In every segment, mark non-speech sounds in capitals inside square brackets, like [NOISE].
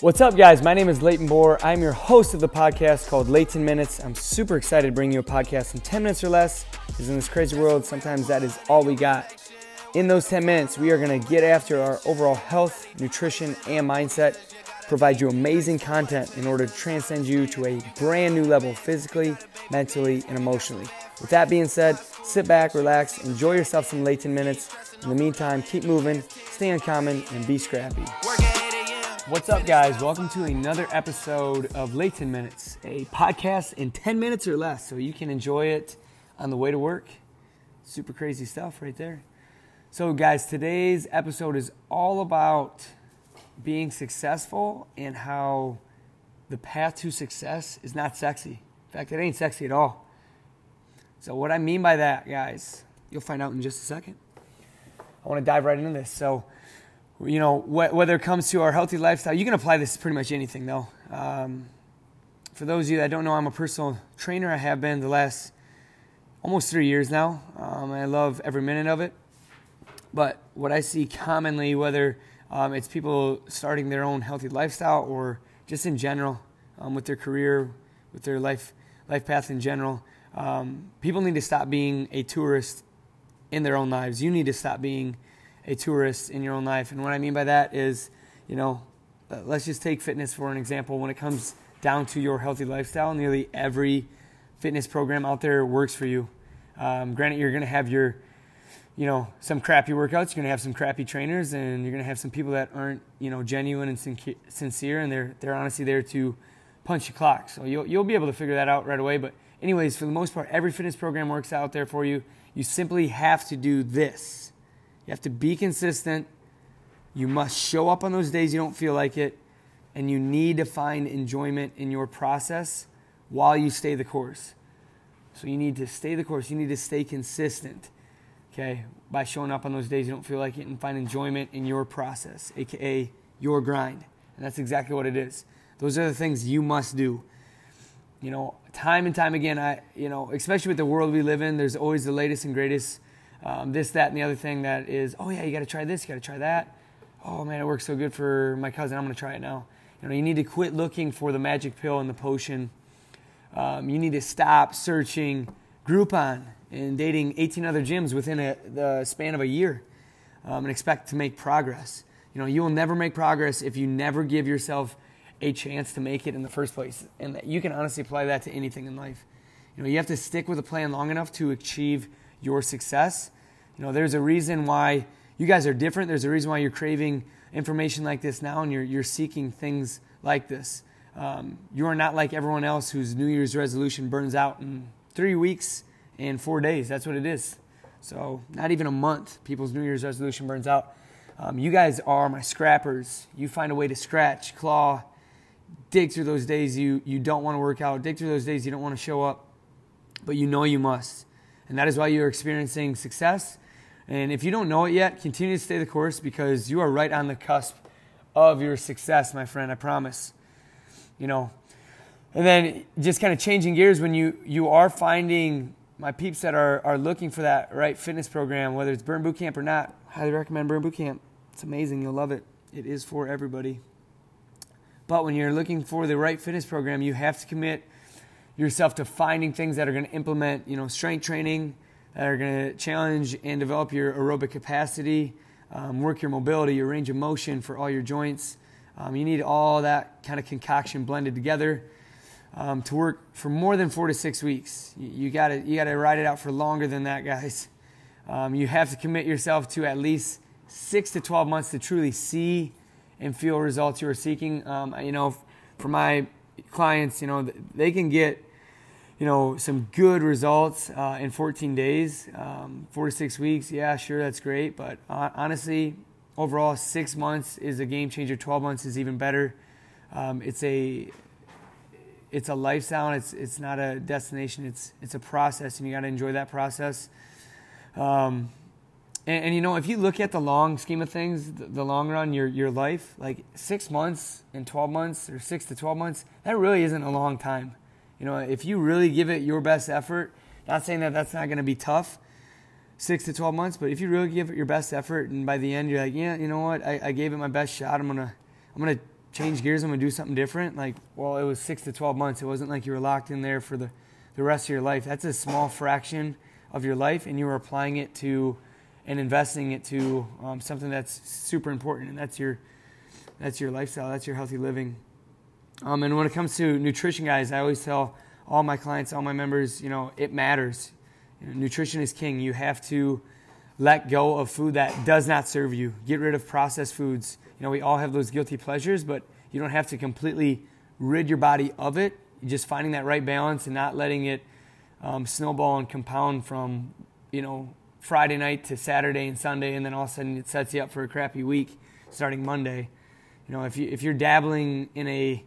What's up, guys? My name is Leighton Bohr. I'm your host of the podcast called Leighton Minutes. I'm super excited to bring you a podcast in 10 minutes or less because in this crazy world, sometimes that is all we got. In those 10 minutes, we are going to get after our overall health, nutrition, and mindset, provide you amazing content in order to transcend you to a brand new level physically, mentally, and emotionally. With that being said, sit back, relax, enjoy yourself some Leighton Minutes. In the meantime, keep moving, stay uncommon, and be scrappy. What's up, guys? Welcome to another episode of Leighton Minutes, a podcast in 10 minutes or less so you can enjoy it on the way to work. Super crazy stuff right there. So, guys, today's episode is all about being successful and how the path to success is not sexy. In fact, it ain't sexy at all. So, what I mean by that, guys, you'll find out in just a second. I want to dive right into this. So, you know, wh- whether it comes to our healthy lifestyle, you can apply this to pretty much anything, though. Um, for those of you that don't know, I'm a personal trainer. I have been the last almost three years now. Um, I love every minute of it. But what I see commonly, whether um, it's people starting their own healthy lifestyle or just in general um, with their career, with their life life path in general, um, people need to stop being a tourist in their own lives. You need to stop being a tourist in your own life. And what I mean by that is, you know, uh, let's just take fitness for an example. When it comes down to your healthy lifestyle, nearly every fitness program out there works for you. Um, granted, you're going to have your, you know, some crappy workouts. You're going to have some crappy trainers, and you're going to have some people that aren't, you know, genuine and sincere, and they're they're honestly there to punch your clock. So you'll you'll be able to figure that out right away. But anyways, for the most part, every fitness program works out there for you. You simply have to do this you have to be consistent. You must show up on those days you don't feel like it. And you need to find enjoyment in your process while you stay the course. So you need to stay the course. You need to stay consistent, okay, by showing up on those days you don't feel like it and find enjoyment in your process, aka your grind. And that's exactly what it is. Those are the things you must do. You know, time and time again, I, you know, especially with the world we live in, there's always the latest and greatest um, this, that, and the other thing that is, oh yeah, you got to try this, you got to try that. Oh man, it works so good for my cousin. I'm going to try it now. You know, you need to quit looking for the magic pill and the potion. Um, you need to stop searching Groupon and dating 18 other gyms within a, the span of a year um, and expect to make progress. You know, you will never make progress if you never give yourself a chance to make it in the first place. And you can honestly apply that to anything in life. You know, you have to stick with a plan long enough to achieve your success. You know, there's a reason why you guys are different. There's a reason why you're craving information like this now and you're, you're seeking things like this. Um, you are not like everyone else whose New Year's resolution burns out in three weeks and four days. That's what it is. So, not even a month, people's New Year's resolution burns out. Um, you guys are my scrappers. You find a way to scratch, claw, dig through those days you, you don't want to work out, dig through those days you don't want to show up, but you know you must and that is why you're experiencing success. And if you don't know it yet, continue to stay the course because you are right on the cusp of your success, my friend. I promise. You know, and then just kind of changing gears when you you are finding my peeps that are are looking for that right fitness program, whether it's Burn Boot Camp or not. Highly recommend Burn Boot Camp. It's amazing. You'll love it. It is for everybody. But when you're looking for the right fitness program, you have to commit yourself to finding things that are going to implement, you know, strength training, that are going to challenge and develop your aerobic capacity, um, work your mobility, your range of motion for all your joints. Um, you need all that kind of concoction blended together um, to work for more than four to six weeks. You, got to you got to ride it out for longer than that, guys. Um, you have to commit yourself to at least six to twelve months to truly see and feel results you are seeking. Um, you know, for my clients, you know, they can get you know, some good results uh, in 14 days, um, four to six weeks. Yeah, sure, that's great. But uh, honestly, overall, six months is a game changer. 12 months is even better. Um, it's a it's a lifestyle. It's it's not a destination. It's it's a process, and you got to enjoy that process. Um, and, and, you know, if you look at the long scheme of things, the, the long run, your your life, like six months and 12 months, or six to 12 months, that really isn't a long time. You know, if you really give it your best effort, not saying that that's not going to be tough, six to 12 months, but if you really give it your best effort and by the end you're like, yeah, you know what, I, I gave it my best shot, I'm going to, I'm going to change gears. I'm gonna do something different. Like, well, it was six to 12 months. It wasn't like you were locked in there for the, the rest of your life. That's a small fraction of your life, and you were applying it to and investing it to um, something that's super important, and that's your that's your lifestyle. That's your healthy living. Um, and when it comes to nutrition, guys, I always tell all my clients, all my members, you know, it matters. You know, nutrition is king. You have to let go of food that does not serve you. Get rid of processed foods. You know, we all have those guilty pleasures, but you don't have to completely rid your body of it. You're just finding that right balance and not letting it um, snowball and compound from, you know, Friday night to Saturday and Sunday, and then all of a sudden it sets you up for a crappy week starting Monday. You know, if you if you're dabbling in a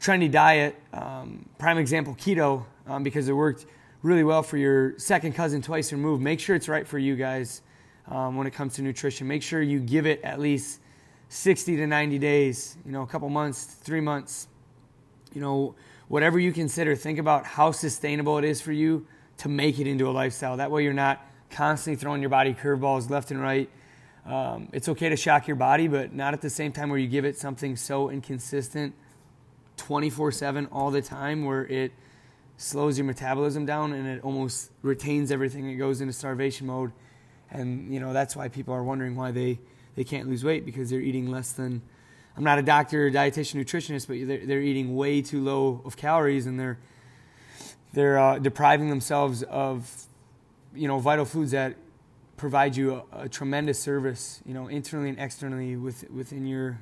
trendy diet, um, prime example keto, um, because it worked really well for your second cousin twice removed. Make sure it's right for you guys um, when it comes to nutrition. Make sure you give it at least 60 to 90 days, you know, a couple months, three months, you know, whatever you consider. Think about how sustainable it is for you to make it into a lifestyle. That way you're not constantly throwing your body curveballs left and right. Um, it's okay to shock your body, but not at the same time where you give it something so inconsistent 24 7 all the time where it slows your metabolism down and it almost retains everything. It goes into starvation mode and you know that's why people are wondering why they they can't lose weight because they're eating less than I'm not a doctor, or dietitian, nutritionist, but they're, they're eating way too low of calories and they're they're uh, depriving themselves of you know vital foods that provide you a, a, tremendous service, you know, internally and externally with, within your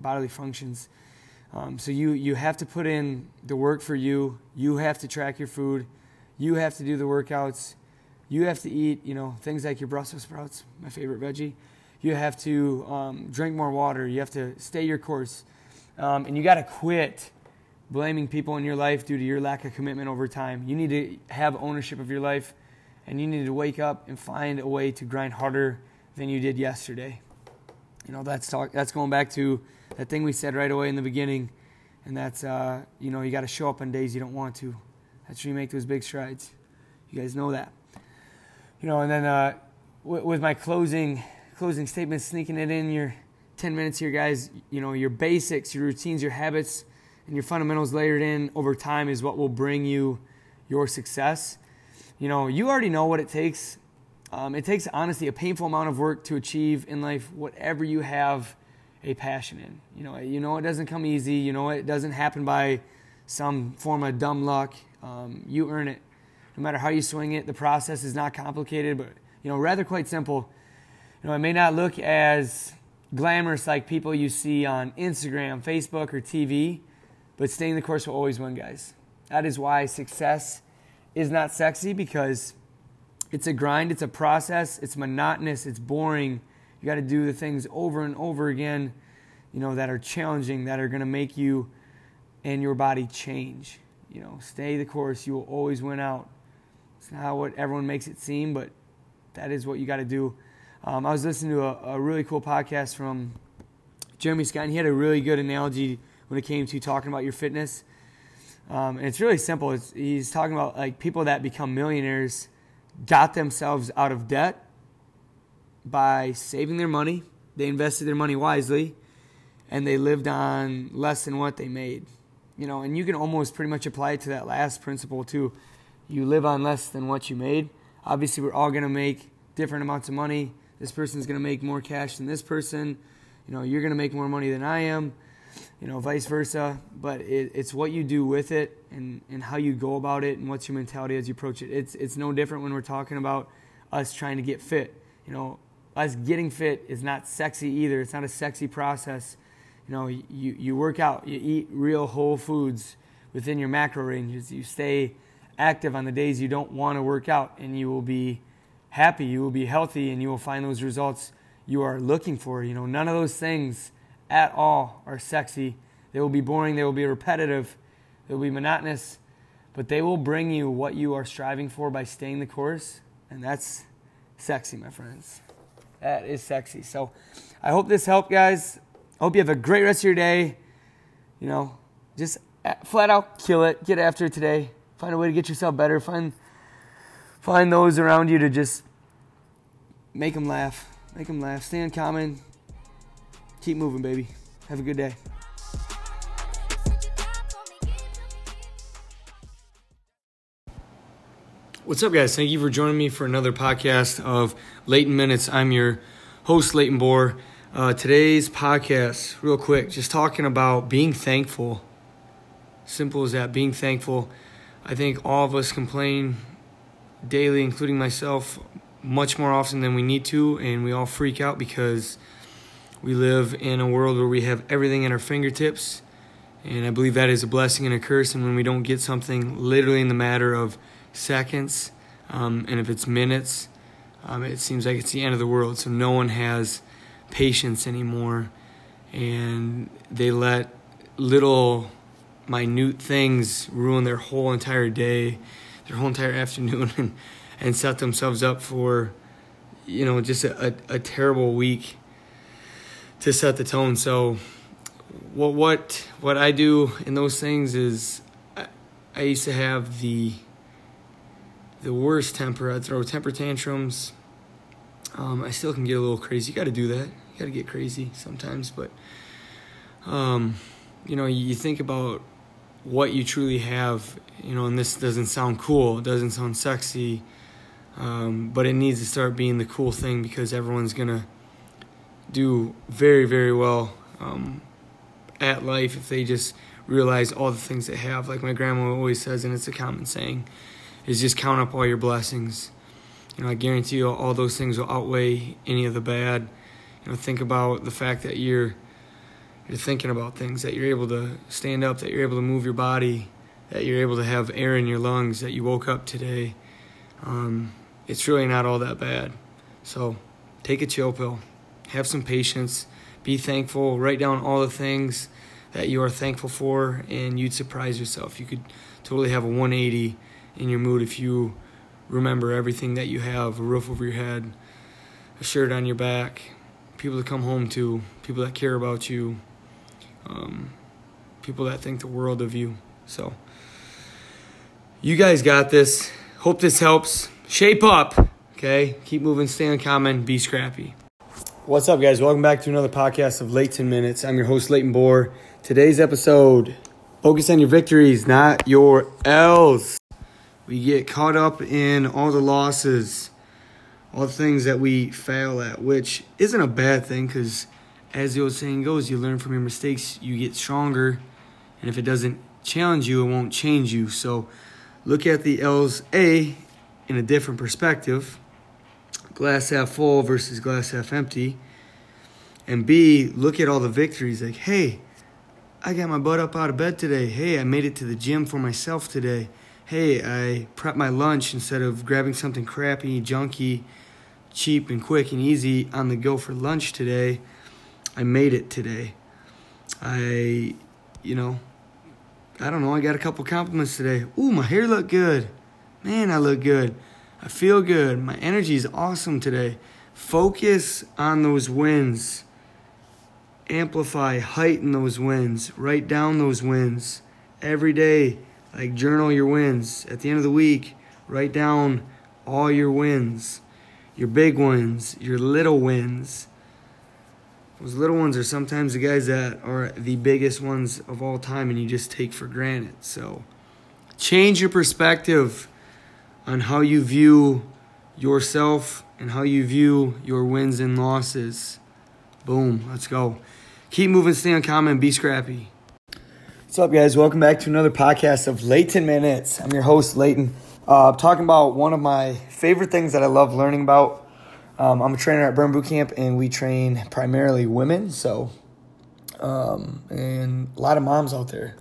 bodily functions. Um, so you you have to put in the work for you. You have to track your food. You have to do the workouts. You have to eat, you know, things like your Brussels sprouts, my favorite veggie. You have to um, drink more water. You have to stay your course. Um, and you got to quit blaming people in your life due to your lack of commitment over time. You need to have ownership of your life, and you need to wake up and find a way to grind harder than you did yesterday. You know, that's talk, that's going back to that thing we said right away in the beginning, and that's uh, you know you got to show up on days you don't want to. That's when you make those big strides. You guys know that you know, and then uh, w- with my closing closing statement, sneaking it in your 10 minutes here, guys. You know, your basics, your routines, your habits, and your fundamentals layered in over time is what will bring you your success. You know, you already know what it takes. Um, it takes honestly a painful amount of work to achieve in life whatever you have a passion in. You know, you know it doesn't come easy. You know it doesn't happen by some form of dumb luck. Um, you earn it no matter how you swing it. The process is not complicated, but you know, rather quite simple. You know, it may not look as glamorous like people you see on Instagram, Facebook, or TV, but staying the course will always win, guys. That is why success is not sexy because it's a grind, it's a process, it's monotonous, it's boring. You got to do the things over and over again, you know, that are challenging, that are going to make you and your body change. You know, stay the course, you will always win out. It's not what everyone makes it seem, but that is what you got to do. Um, I was listening to a, a, really cool podcast from Jeremy Scott, and he had a really good analogy when it came to talking about your fitness. Um, and it's really simple. It's, he's talking about like people that become millionaires got themselves out of debt by saving their money. They invested their money wisely, and they lived on less than what they made. You know, and you can almost pretty much apply it to that last principle too you live on less than what you made. Obviously, we're all going to make different amounts of money. This person's going to make more cash than this person. You know, you're going to make more money than I am. You know, vice versa. But it, it's what you do with it and, and how you go about it and what's your mentality as you approach it. It's it's no different when we're talking about us trying to get fit. You know, us getting fit is not sexy either. It's not a sexy process. You know, you, you work out, you eat real whole foods within your macro ranges. You stay active on the days you don't want to work out, and you will be happy, you will be healthy, and you will find those results you are looking for. You know, none of those things at all are sexy. They will be boring, they will be repetitive, they will be monotonous, but they will bring you what you are striving for by staying the course, and that's sexy, my friends. That is sexy. So I hope this helped, guys. I hope you have a great rest of your day. You know, just uh, flat out kill it. Get after it today. Find a way to get yourself better. Find find those around you to just make them laugh. Make them laugh. Stay uncommon. Keep moving, baby. Have a good day. What's up, guys? Thank you for joining me for another podcast of Leighton Minutes. I'm your host, Leighton Bohr. Uh, today's podcast, real quick, just talking about being thankful. Simple as that, being thankful. I think all of us complain daily, including myself, much more often than we need to, and we all freak out because we live in a world where we have everything at our fingertips. And I believe that is a blessing and a curse. And when we don't get something literally in the matter of seconds, um, and if it's minutes, um, it seems like it's the end of the world. So no one has patience anymore. And they let little minute things ruin their whole entire day, their whole entire [LAUGHS] afternoon, and, and set themselves up for, you know, just a, a, a terrible week to set the tone. So, what what what I do in those things is, I, I used to have the the worst temper. I'd throw temper tantrums. Um, I still can get a little crazy. You got to do that. You got to get crazy sometimes, but um, you know, you think about what you truly have. You know, and this doesn't sound cool. It doesn't sound sexy. Um, but it needs to start being the cool thing because everyone's gonna do very, very well um, at life if they just realize all the things they have. Like my grandma always says, and it's a common saying, is just count up all your blessings. You know, I guarantee you all those things will outweigh any of the bad. You know, think about the fact that you're you're thinking about things, that you're able to stand up, that you're able to move your body, that you're able to have air in your lungs, that you woke up today. Um, it's really not all that bad. So take a chill pill have some patience, be thankful, write down all the things that you are thankful for, and you'd surprise yourself. You could totally have a 180 in your mood if you remember everything that you have a roof over your head, a shirt on your back, people to come home to, people that care about you, um, people that think the world of you. So, you guys got this. Hope this helps. Shape up, okay? Keep moving, stay uncommon, be scrappy. What's up, guys? Welcome back to another podcast of Leighton Minutes. I'm your host, Leighton Bohr. Today's episode focus on your victories, not your L's. We get caught up in all the losses, all the things that we fail at, which isn't a bad thing because, as the old saying goes, you learn from your mistakes, you get stronger, and if it doesn't challenge you, it won't change you. So, look at the L's A in a different perspective glass half full versus glass half empty. And B, look at all the victories. Like, hey, I got my butt up out of bed today. Hey, I made it to the gym for myself today. Hey, I prepped my lunch instead of grabbing something crappy, junky, cheap, and quick and easy on the go for lunch today. I made it today. I, you know, I don't know. I got a couple compliments today. Ooh, my hair looked good. Man, I look good. I feel good. My energy is awesome today. Focus on those wins. Amplify, heighten those wins. Write down those wins every day. Like journal your wins. At the end of the week, write down all your wins. Your big wins, your little wins. Those little ones are sometimes the guys that are the biggest ones of all time and you just take for granted. So change your perspective on how you view yourself and how you view your wins and losses. Boom, let's go. Keep moving, stay uncommon, be scrappy. What's up, guys? Welcome back to another podcast of Leighton Minutes. I'm your host, Leighton. Uh, talking about one of my favorite things that I love learning about. Um, I'm a trainer at Burn Boot Camp, and we train primarily women. So, um, and a lot of moms out there.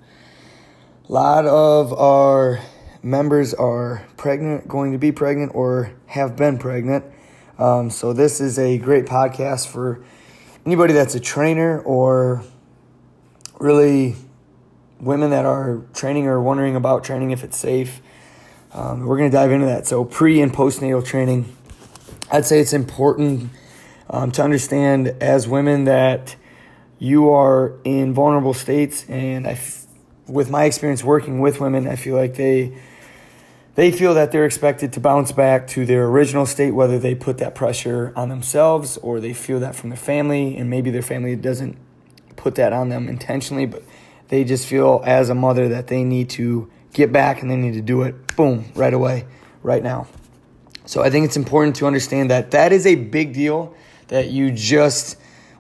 A lot of our members are pregnant, going to be pregnant, or have been pregnant. Um, so, this is a great podcast for anybody that's a trainer or really women that are training or wondering about training if it's safe. Um, we're going to dive into that. So, pre and postnatal training, I'd say it's important um, to understand as women that you are in vulnerable states. And I, with my experience working with women, I feel like they they feel that they're expected to bounce back to their original state, whether they put that pressure on themselves or they feel that from their family, and maybe their family doesn't put that on them intentionally, but they just feel as a mother that they need to get back and they need to do it, boom, right away, right now. So I think it's important to understand that that is a big deal that you just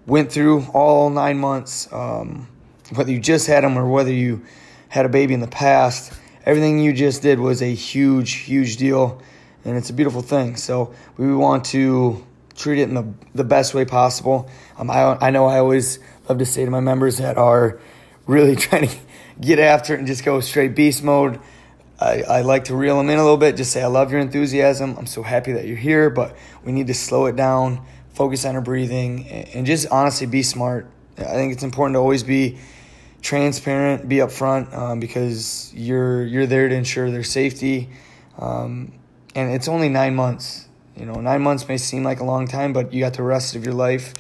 went through all nine months, um, whether you just had them or whether you had a baby in the past. Everything you just did was a huge, huge deal, and it's a beautiful thing. So we want to treat it in the, the best way possible. Um, I, I know I always love to say to my members that are really [LAUGHS] trying to get after it and just go straight beast mode. I, I like to reel them in a little bit, just say, I love your enthusiasm. I'm so happy that you're here, but we need to slow it down, focus on our breathing, and just honestly be smart. I think it's important to always be transparent, be upfront, um, because you're you're there to ensure their safety. Um, and it's only nine months. You know, nine months may seem like a long time, but you got the rest of your life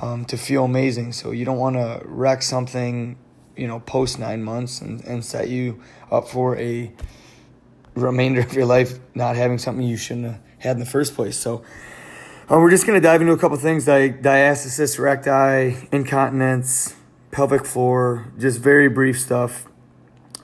um, to feel amazing. So you don't want to wreck something, you know, post nine months and, and set you up for a remainder of your life not having something you shouldn't have had in the first place. So um, we're just going to dive into a couple things like diastasis recti, incontinence, pelvic floor, just very brief stuff.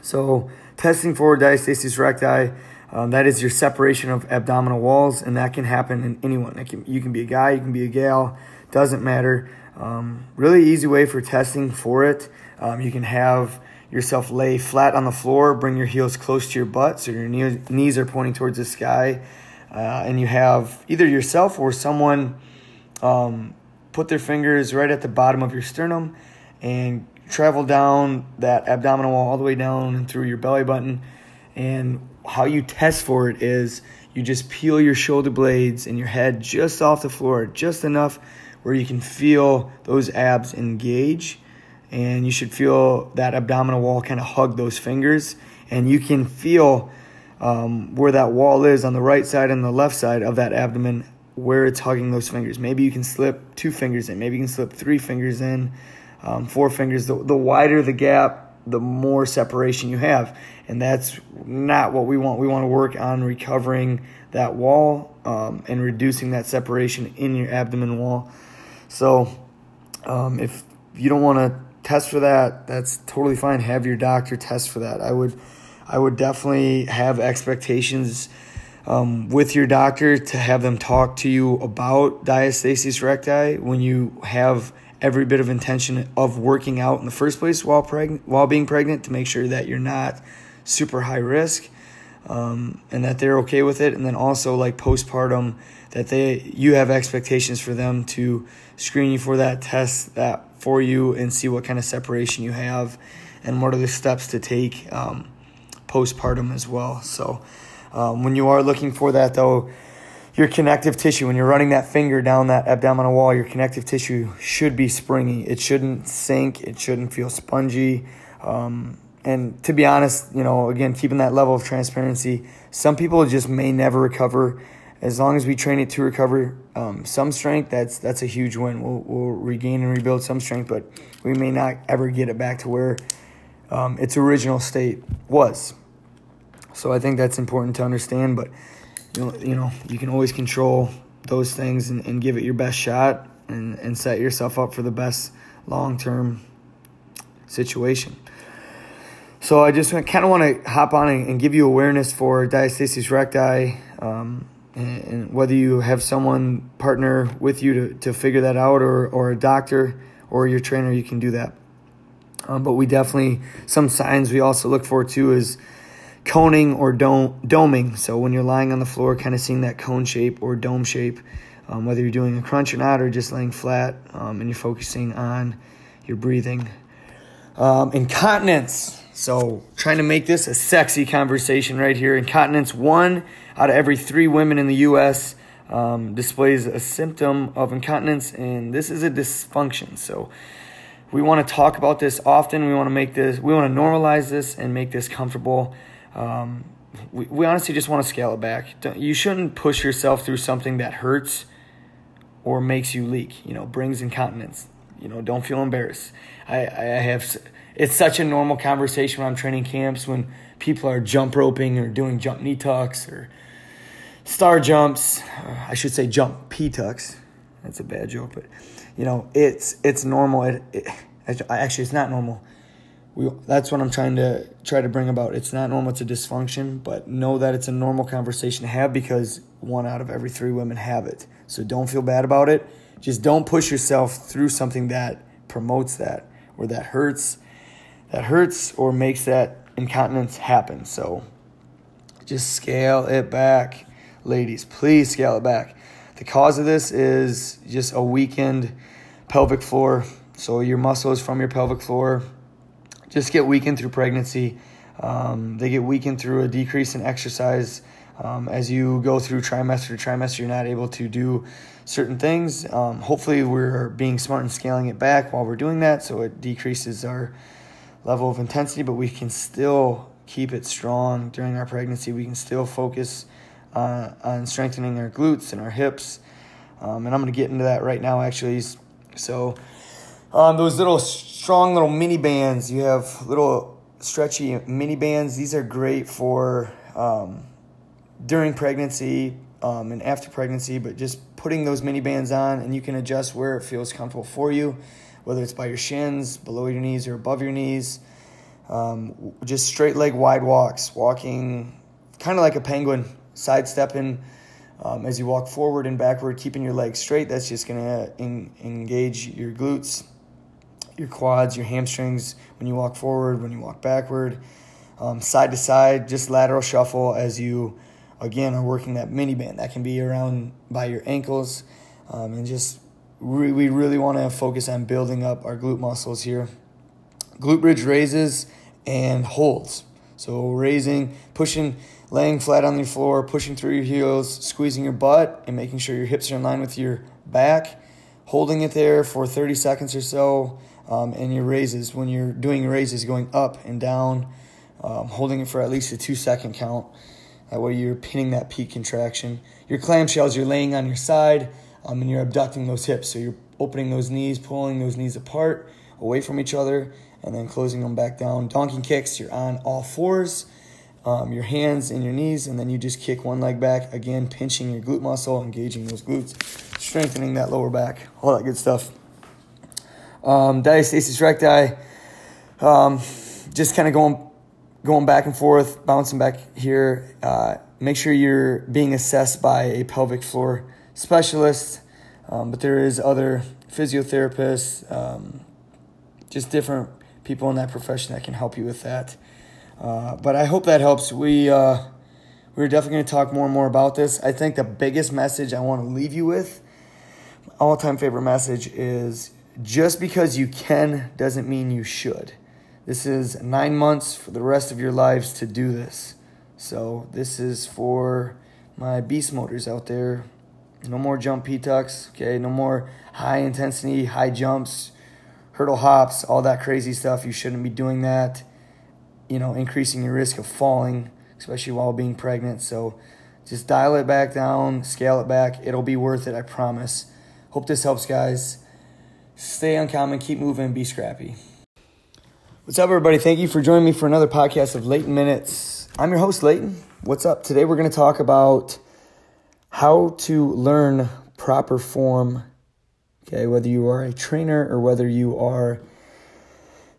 So testing for diastasis recti um, that is your separation of abdominal walls, and that can happen in anyone. Can, you can be a guy, you can be a gal, doesn't matter. Um, really easy way for testing for it. Um, you can have yourself lay flat on the floor, bring your heels close to your butt so your knees are pointing towards the sky, uh, and you have either yourself or someone um, put their fingers right at the bottom of your sternum and travel down that abdominal wall all the way down through your belly button. And how you test for it is you just peel your shoulder blades and your head just off the floor, just enough where you can feel those abs engage. And you should feel that abdominal wall kind of hug those fingers. And you can feel um, where that wall is on the right side and the left side of that abdomen, where it's hugging those fingers. Maybe you can slip two fingers in, maybe you can slip three fingers in, um, four fingers. The, the wider the gap, the more separation you have. And that's not what we want. We want to work on recovering that wall um, and reducing that separation in your abdomen wall. So um, if you don't want to test for that, that's totally fine. Have your doctor test for that. I would, I would definitely have expectations um, with your doctor to have them talk to you about diastasis recti when you have every bit of intention of working out in the first place while pregnant, while being pregnant, to make sure that you're not super high risk, um, and that they're okay with it. And then also like postpartum, that they you have expectations for them to screen you for that test that for you and see what kind of separation you have, and what are the steps to take um, postpartum as well. So um, when you are looking for that though your connective tissue, when you're running that finger down that abdominal wall, your connective tissue should be springy. It shouldn't sink. It shouldn't feel spongy. Um, and to be honest, you know, again, keeping that level of transparency, some people just may never recover. As long as we train it to recover um, some strength, that's that's a huge win. We'll, we'll regain and rebuild some strength, but we may not ever get it back to where um, its original state was. So I think that's important to understand. But you know, you know, you can always control those things and, and give it your best shot and, and set yourself up for the best long term situation. So I just kind of want to hop on and, give you awareness for diastasis recti, um, and, whether you have someone partner with you to, to figure that out, or or a doctor or your trainer, you can do that. Um, but we definitely some signs we also look for too is coning or dome, doming. So when you're lying on the floor, kind of seeing that cone shape or dome shape, um, whether you're doing a crunch or not, or just laying flat, um, and you're focusing on your breathing. Um, incontinence. So trying to make this a sexy conversation right here. Incontinence. One out of every three women in the U.S. Um, displays a symptom of incontinence, and this is a dysfunction. So we want to talk about this often. We want to make this. We want to normalize this and make this comfortable. Um, we, we honestly just want to scale it back. Don't, you shouldn't push yourself through something that hurts or makes you leak, you know, brings incontinence. You know, don't feel embarrassed. I, I have, it's such a normal conversation I'm training camps when people are jump roping or doing jump knee tucks or star jumps. Uh, I should say jump P tucks. That's a bad joke, but you know, it's, it's normal. It, it, actually, it's not normal we, that's what I'm trying to try to bring about. It's not normal to dysfunction, but know that it's a normal conversation to have because one out of every three women have it. So don't feel bad about it. Just don't push yourself through something that promotes that or that hurts, that hurts or makes that incontinence happen. So just scale it back, ladies. Please scale it back. The cause of this is just a weakened pelvic floor. So your muscles from your pelvic floor just get weakened through pregnancy. Um, they get weakened through a decrease in exercise. Um, as you go through trimester to trimester, you're not able to do certain things. Um, hopefully, we're being smart and scaling it back while we're doing that, so it decreases our level of intensity, but we can still keep it strong during our pregnancy. We can still focus uh, on strengthening our glutes and our hips. Um, and I'm going to get into that right now, actually. So, um, those little strong little mini bands, you have little stretchy mini bands. These are great for um, during pregnancy um, and after pregnancy, but just putting those mini bands on and you can adjust where it feels comfortable for you, whether it's by your shins, below your knees, or above your knees. Um, just straight leg wide walks, walking kind of like a penguin, sidestepping um, as you walk forward and backward, keeping your legs straight. That's just going to engage your glutes, your quads, your hamstrings when you walk forward, when you walk backward. Um, side to side, just lateral shuffle as you, again, are working that mini band. That can be around by your ankles. Um, and just re- we really want to focus on building up our glute muscles here. Glute bridge raises and holds. So raising, pushing, laying flat on the floor, pushing through your heels, squeezing your butt, and making sure your hips are in line with your back. Holding it there for 30 seconds or so, um, and your raises. When you're doing raises, going up and down, um, holding it for at least a two second count. That way you're pinning that peak contraction. Your clamshells, you're laying on your side, um, and you're abducting those hips. So you're opening those knees, pulling those knees apart, away from each other, and then closing them back down. Donkey kicks, you're on all fours, um, your hands and your knees, and then you just kick one leg back, again, pinching your glute muscle, engaging those glutes, strengthening that lower back, all that good stuff. Um, diastasis recti, um, just kind of going going back and forth, bouncing back here. Uh, make sure you're being assessed by a pelvic floor specialist, um, but there is other physiotherapists, um, just different people in that profession that can help you with that. Uh, but I hope that helps. We uh, we're definitely going to talk more and more about this. I think the biggest message I want to leave you with, all time favorite message, is just because you can doesn't mean you should. This is nine months for the rest of your lives to do this. So this is for my beast motors out there. No more jump P-tucks, okay? No more high intensity, high jumps hurdle hops, all that crazy stuff. You shouldn't be doing that. You know, increasing your risk of falling, especially while being pregnant. So just dial it back down, scale it back. It'll be worth it, I promise. Hope this helps, guys. Stay uncommon, keep moving, be scrappy. What's up, everybody? Thank you for joining me for another podcast of Leighton Minutes. I'm your host, Leighton. What's up? Today we're going to talk about how to learn proper form Okay, whether you are a trainer or whether you are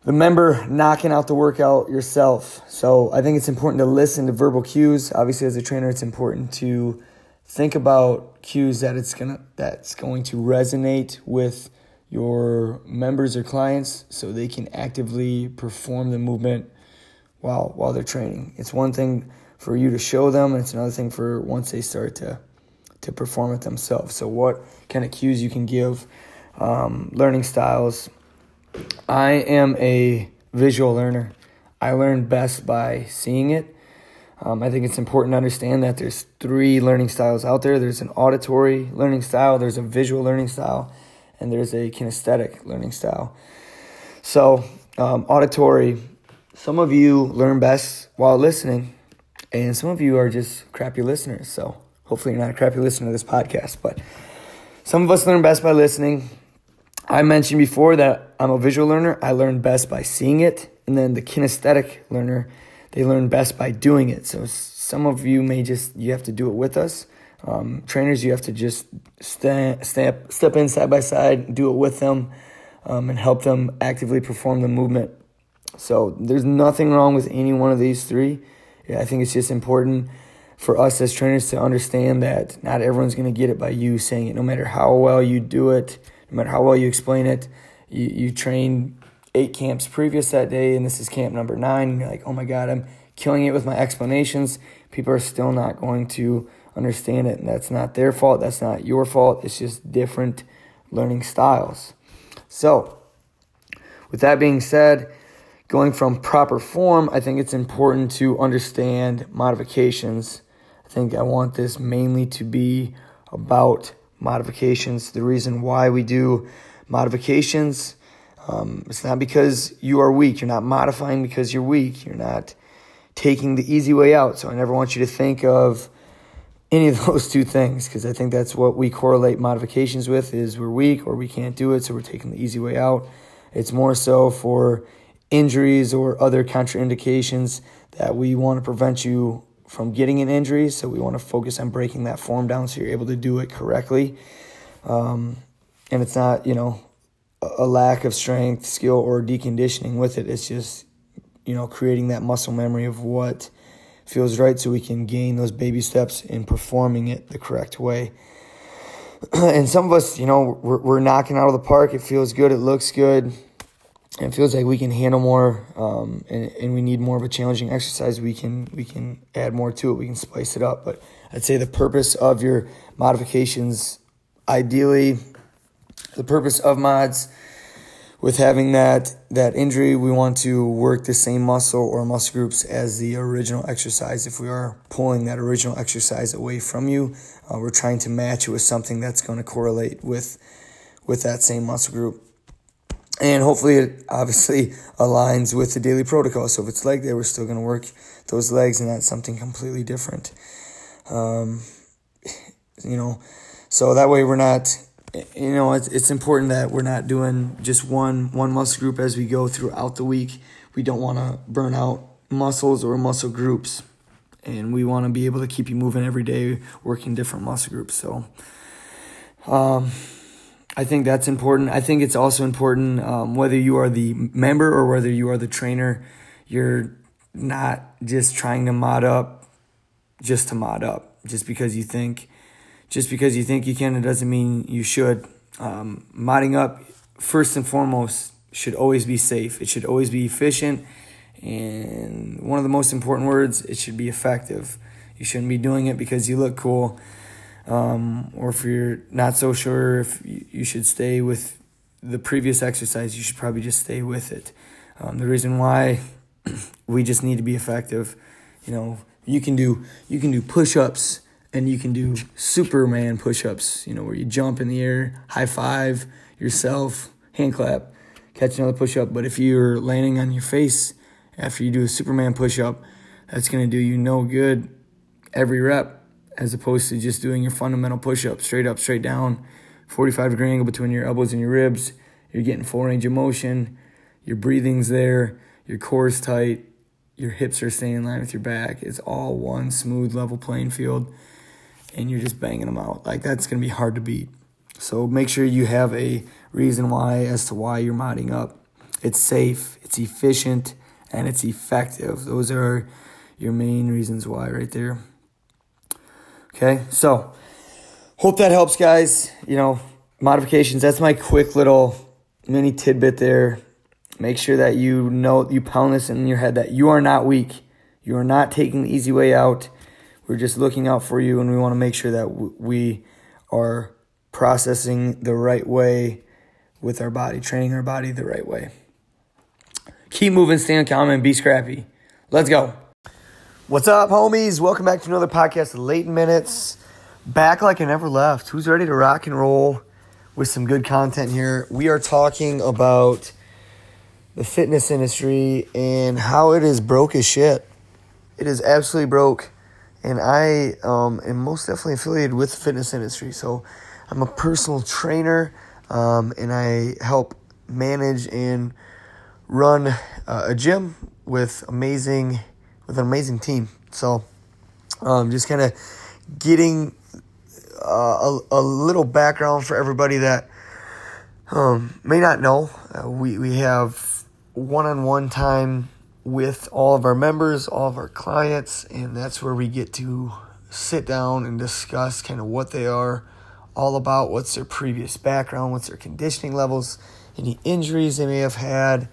the member knocking out the workout yourself. So I think it's important to listen to verbal cues. Obviously, as a trainer, it's important to think about cues that it's gonna that's going to resonate with your members or clients so they can actively perform the movement while while they're training. It's one thing for you to show them, and it's another thing for once they start to to perform it themselves. So, what kind of cues you can give, um, learning styles. I am a visual learner. I learn best by seeing it. Um, I think it's important to understand that there's three learning styles out there. There's an auditory learning style, there's a visual learning style, and there's a kinesthetic learning style. So, um, auditory, some of you learn best while listening, and some of you are just crappy listeners. So, Hopefully, you're not a crappy listener to this podcast, but some of us learn best by listening. I mentioned before that I'm a visual learner. I learn best by seeing it. And then the kinesthetic learner, they learn best by doing it. So some of you may just, you have to do it with us. Um, trainers, you have to just stand, step, step in side by side, do it with them, um, and help them actively perform the movement. So there's nothing wrong with any one of these three. Yeah, I think it's just important for us as trainers to understand that not everyone's going to get it by you saying it. No matter how well you do it, no matter how well you explain it, you, you train eight camps previous that day, and this is camp number nine, and you're like, oh my God, I'm killing it with my explanations. People are still not going to understand it, and that's not their fault. That's not your fault. It's just different learning styles. So, with that being said, going from proper form, I think it's important to understand modifications. I think I want this mainly to be about modifications. The reason why we do modifications, um, it's not because you are weak. You're not modifying because you're weak. You're not taking the easy way out. So I never want you to think of any of [LAUGHS] those two things because I think that's what we correlate modifications with is we're weak or we can't do it, so we're taking the easy way out. It's more so for injuries or other contraindications that we want to prevent you from getting an injury. So we want to focus on breaking that form down so you're able to do it correctly. Um, and it's not, you know, a lack of strength, skill, or deconditioning with it. It's just, you know, creating that muscle memory of what feels right so we can gain those baby steps in performing it the correct way. [CLEARS THROAT] and some of us, you know, we're, we're knocking out of the park. It feels good. It looks good. It feels like we can handle more, um, and, and we need more of a challenging exercise. We can we can add more to it. We can spice it up. But I'd say the purpose of your modifications, ideally, the purpose of mods with having that that injury, we want to work the same muscle or muscle groups as the original exercise. If we are pulling that original exercise away from you, uh, we're trying to match it with something that's going to correlate with with that same muscle group. And hopefully, it obviously aligns with the daily protocol. So if it's leg day, we're still going to work those legs, and that's something completely different. Um, you know, so that way we're not you know, it's, it's important that we're not doing just one one muscle group as we go throughout the week. We don't want to burn out muscles or muscle groups, and we want to be able to keep you moving every day, working different muscle groups. So, um, I think that's important. I think it's also important um, whether you are the member or whether you are the trainer. You're not just trying to mod up just to mod up, just because you think just because you think you can, it doesn't mean you should. Um, modding up, first and foremost, should always be safe. It should always be efficient. And one of the most important words, it should be effective. You shouldn't be doing it because you look cool. Um, or if you're not so sure if you should stay with the previous exercise, you should probably just stay with it. Um, the reason why [CLEARS THROAT] we just need to be effective, you know, you can do you can do push-ups and you can do Superman push-ups, you know, where you jump in the air, high five yourself, hand clap, catch another push-up. But if you're landing on your face after you do a Superman push-up, that's going to do you no good every rep as opposed to just doing your fundamental push-up straight up, straight down, 45 degree angle between your elbows and your ribs. You're getting full range of motion. Your breathing's there. Your core's tight. Your hips are staying in line with your back. It's all one smooth, level playing field and you're just banging them out. Like that's going to be hard to beat. So make sure you have a reason why as to why you're modding up. It's safe, it's efficient, and it's effective. Those are your main reasons why right there. Okay, so hope that helps, guys. You know, modifications, that's my quick little mini tidbit there. Make sure that you know, you pound this in your head that you are not weak. You are not taking the easy way out. We're just looking out for you, and we want to make sure that we are processing the right way with our body, training our body the right way. Keep moving, stay calm, and be scrappy. Let's go. What's up, homies? Welcome back to another podcast, Late Minutes. Back like I never left. Who's ready to rock and roll with some good content here? We are talking about the fitness industry and how it is broke as shit. It is absolutely broke and I um, am most definitely affiliated with the fitness industry. So I'm a personal trainer, um, and I help manage and run uh, a gym with amazing with an amazing team. So um, just kind of getting uh, a, a little background for everybody that um, may not know. Uh, we we have one on one time with all of our members, all of our clients, and that's where we get to sit down and discuss kind of what they are all about, what's their previous background, what's their conditioning levels, any injuries they may have had,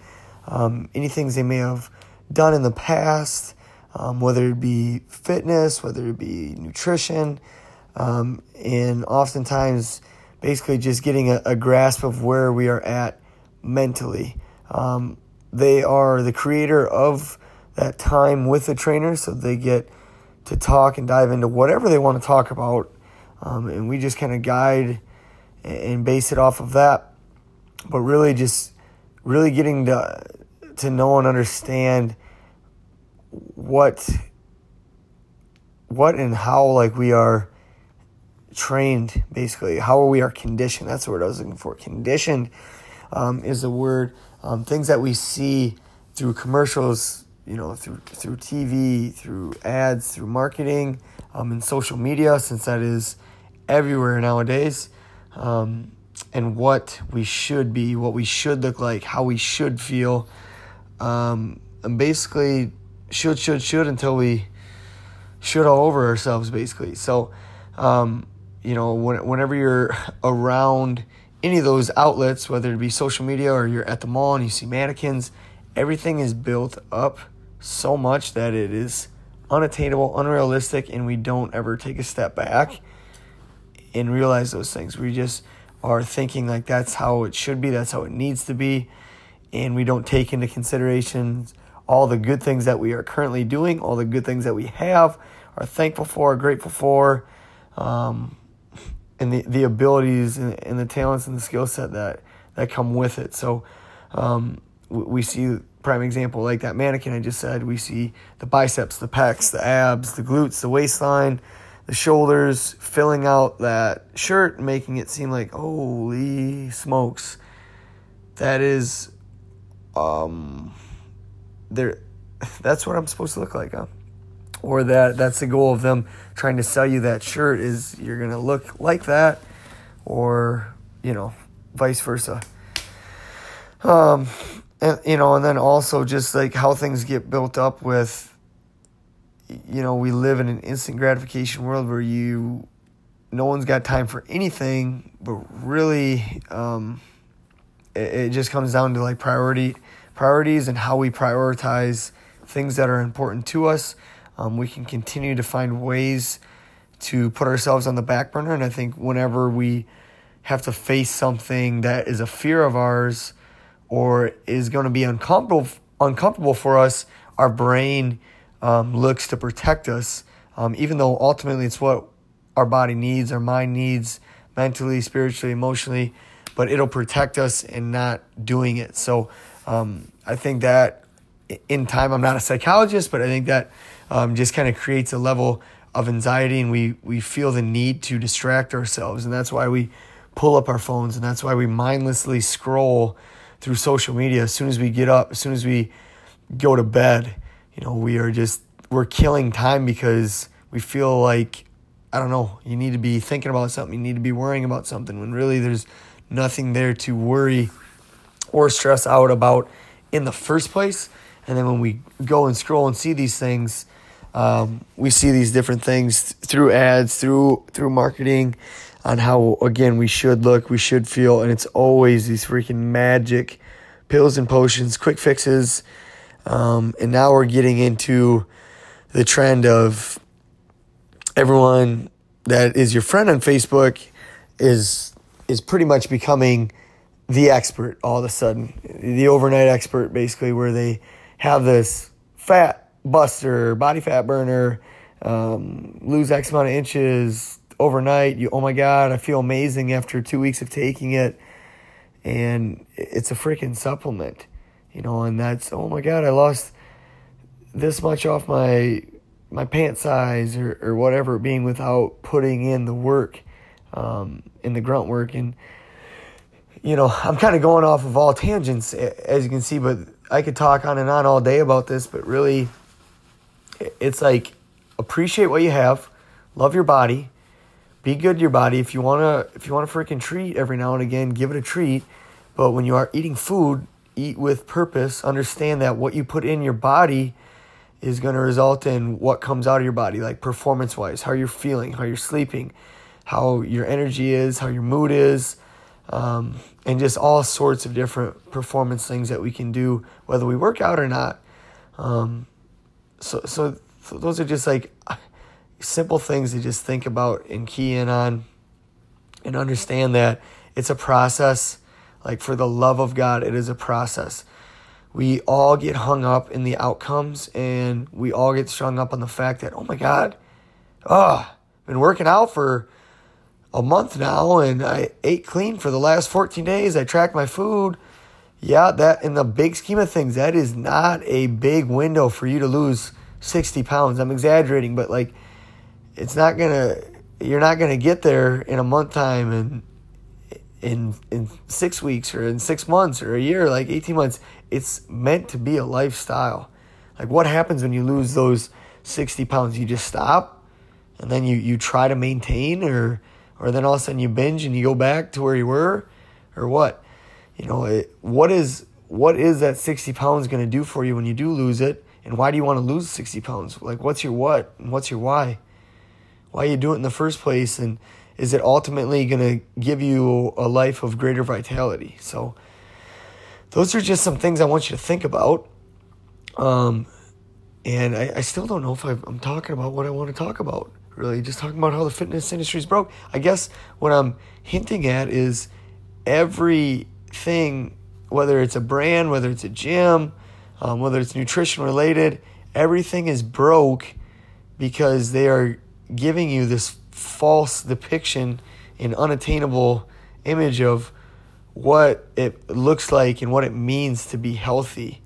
um, any things they may have done in the past, um, whether it be fitness, whether it be nutrition, um, and oftentimes basically just getting a, a, grasp of where we are at mentally. Um, they are the creator of that time with the trainer, so they get to talk and dive into whatever they want to talk about. Um, and we just kind of guide and base it off of that. But really, just really getting to, to know and understand what what and how like we are trained basically how we are conditioned that's the word i was looking for conditioned um, is the word um, things that we see through commercials you know through through tv through ads through marketing um, and social media since that is everywhere nowadays. Um, and what we should be what we should look like how we should feel. Um, and basically should should should until we should all over ourselves basically. So um, you know, when, whenever you're [LAUGHS] around any of those outlets, whether it be social media or you're at the mall and you see mannequins, everything is built up so much that it is unattainable, unrealistic, and we don't ever take a step back and realize those things. We just are thinking like that's how it should be, that's how it needs to be, and we don't take into consideration all the good things that we are currently doing, all the good things that we have, are thankful for, are grateful for. Um, and the, the abilities and, and the talents and the skill set that, that come with it. So um, we see prime example like that mannequin I just said. We see the biceps, the pecs, the abs, the glutes, the waistline, the shoulders, filling out that shirt, making it seem like holy smokes, that is, um, there. [LAUGHS] That's what I'm supposed to look like, huh? Or that that's the goal of them trying to sell you that shirt is you're going to look like that or you know vice versa. Um and you know and then also just like how things get built up with you know we live in an instant gratification world where you no one's got time for anything but really um it, it just comes down to like priority priorities and how we prioritize things that are important to us um, we can continue to find ways to put ourselves on the back burner. And I think whenever we have to face something that is a fear of ours or is going to be uncomfortable, uncomfortable for us, our brain um, looks to protect us, um, even though ultimately it's what our body needs, our mind needs, mentally, spiritually, emotionally, but it'll protect us in not doing it. So um, I think that in time, I'm not a psychologist, but I think that um, just kind of creates a level of anxiety and we, we feel the need to distract ourselves. And that's why we pull up our phones and that's why we mindlessly scroll through social media as soon as we get up, as soon as we go to bed. You know, we are just, we're killing time because we feel like, I don't know, you need to be thinking about something, you need to be worrying about something when really there's nothing there to worry or stress out about in the first place. And then when we go and scroll and see these things, um, we see these different things through ads, through through marketing, on how again we should look, we should feel, and it's always these freaking magic pills and potions, quick fixes, um, and now we're getting into the trend of everyone that is your friend on Facebook is is pretty much becoming the expert all of a sudden, the overnight expert, basically, where they have this fat buster, body fat burner, um, lose X amount of inches overnight. You, oh my God, I feel amazing after two weeks of taking it. And it's a freaking supplement, you know, and that's, oh my God, I lost this much off my my pant size or, or whatever being without putting in the work um, in the grunt work and you know i'm kind of going off of all tangents as you can see but i could talk on and on all day about this but really it's like appreciate what you have, love your body, be good to your body. If you wanna, if you want a freaking treat every now and again, give it a treat. But when you are eating food, eat with purpose, understand that what you put in your body is going to result in what comes out of your body, like performance wise, how you're feeling, how you're sleeping, how your energy is, how your mood is, um, and just all sorts of different performance things that we can do, whether we work out or not. Um, so, so, so those are just like simple things to just think about and key in on and understand that it's a process. Like, for the love of God, it is a process. We all get hung up in the outcomes and we all get strung up on the fact that, oh my God, oh, I've been working out for a month now and I ate clean for the last 14 days. I tracked my food. Yeah, that in the big scheme of things, that is not a big window for you to lose 60 pounds. I'm exaggerating, but like, it's not gonna, you're not gonna get there in a month time and in in six weeks or in six months or a year, like 18 months. It's meant to be a lifestyle. Like, what happens when you lose those 60 pounds? You just stop and then you, you try to maintain or or then all of a sudden you binge and you go back to where you were, or what? You know, it, what is what is that sixty pounds going to do for you when you do lose it, and why do you want to lose sixty pounds? Like, what's your what and what's your why? Why you do it in the first place, and is it ultimately going to give you a life of greater vitality? So, those are just some things I want you to think about. Um, and I, I still don't know if I'm talking about what I want to talk about really just talking about how the fitness industry is broke. I guess what I'm hinting at is everything, whether it's a brand, whether it's a gym, um, whether it's nutrition related, everything is broke because they are giving you this false depiction and unattainable image of what it looks like and what it means to be healthy,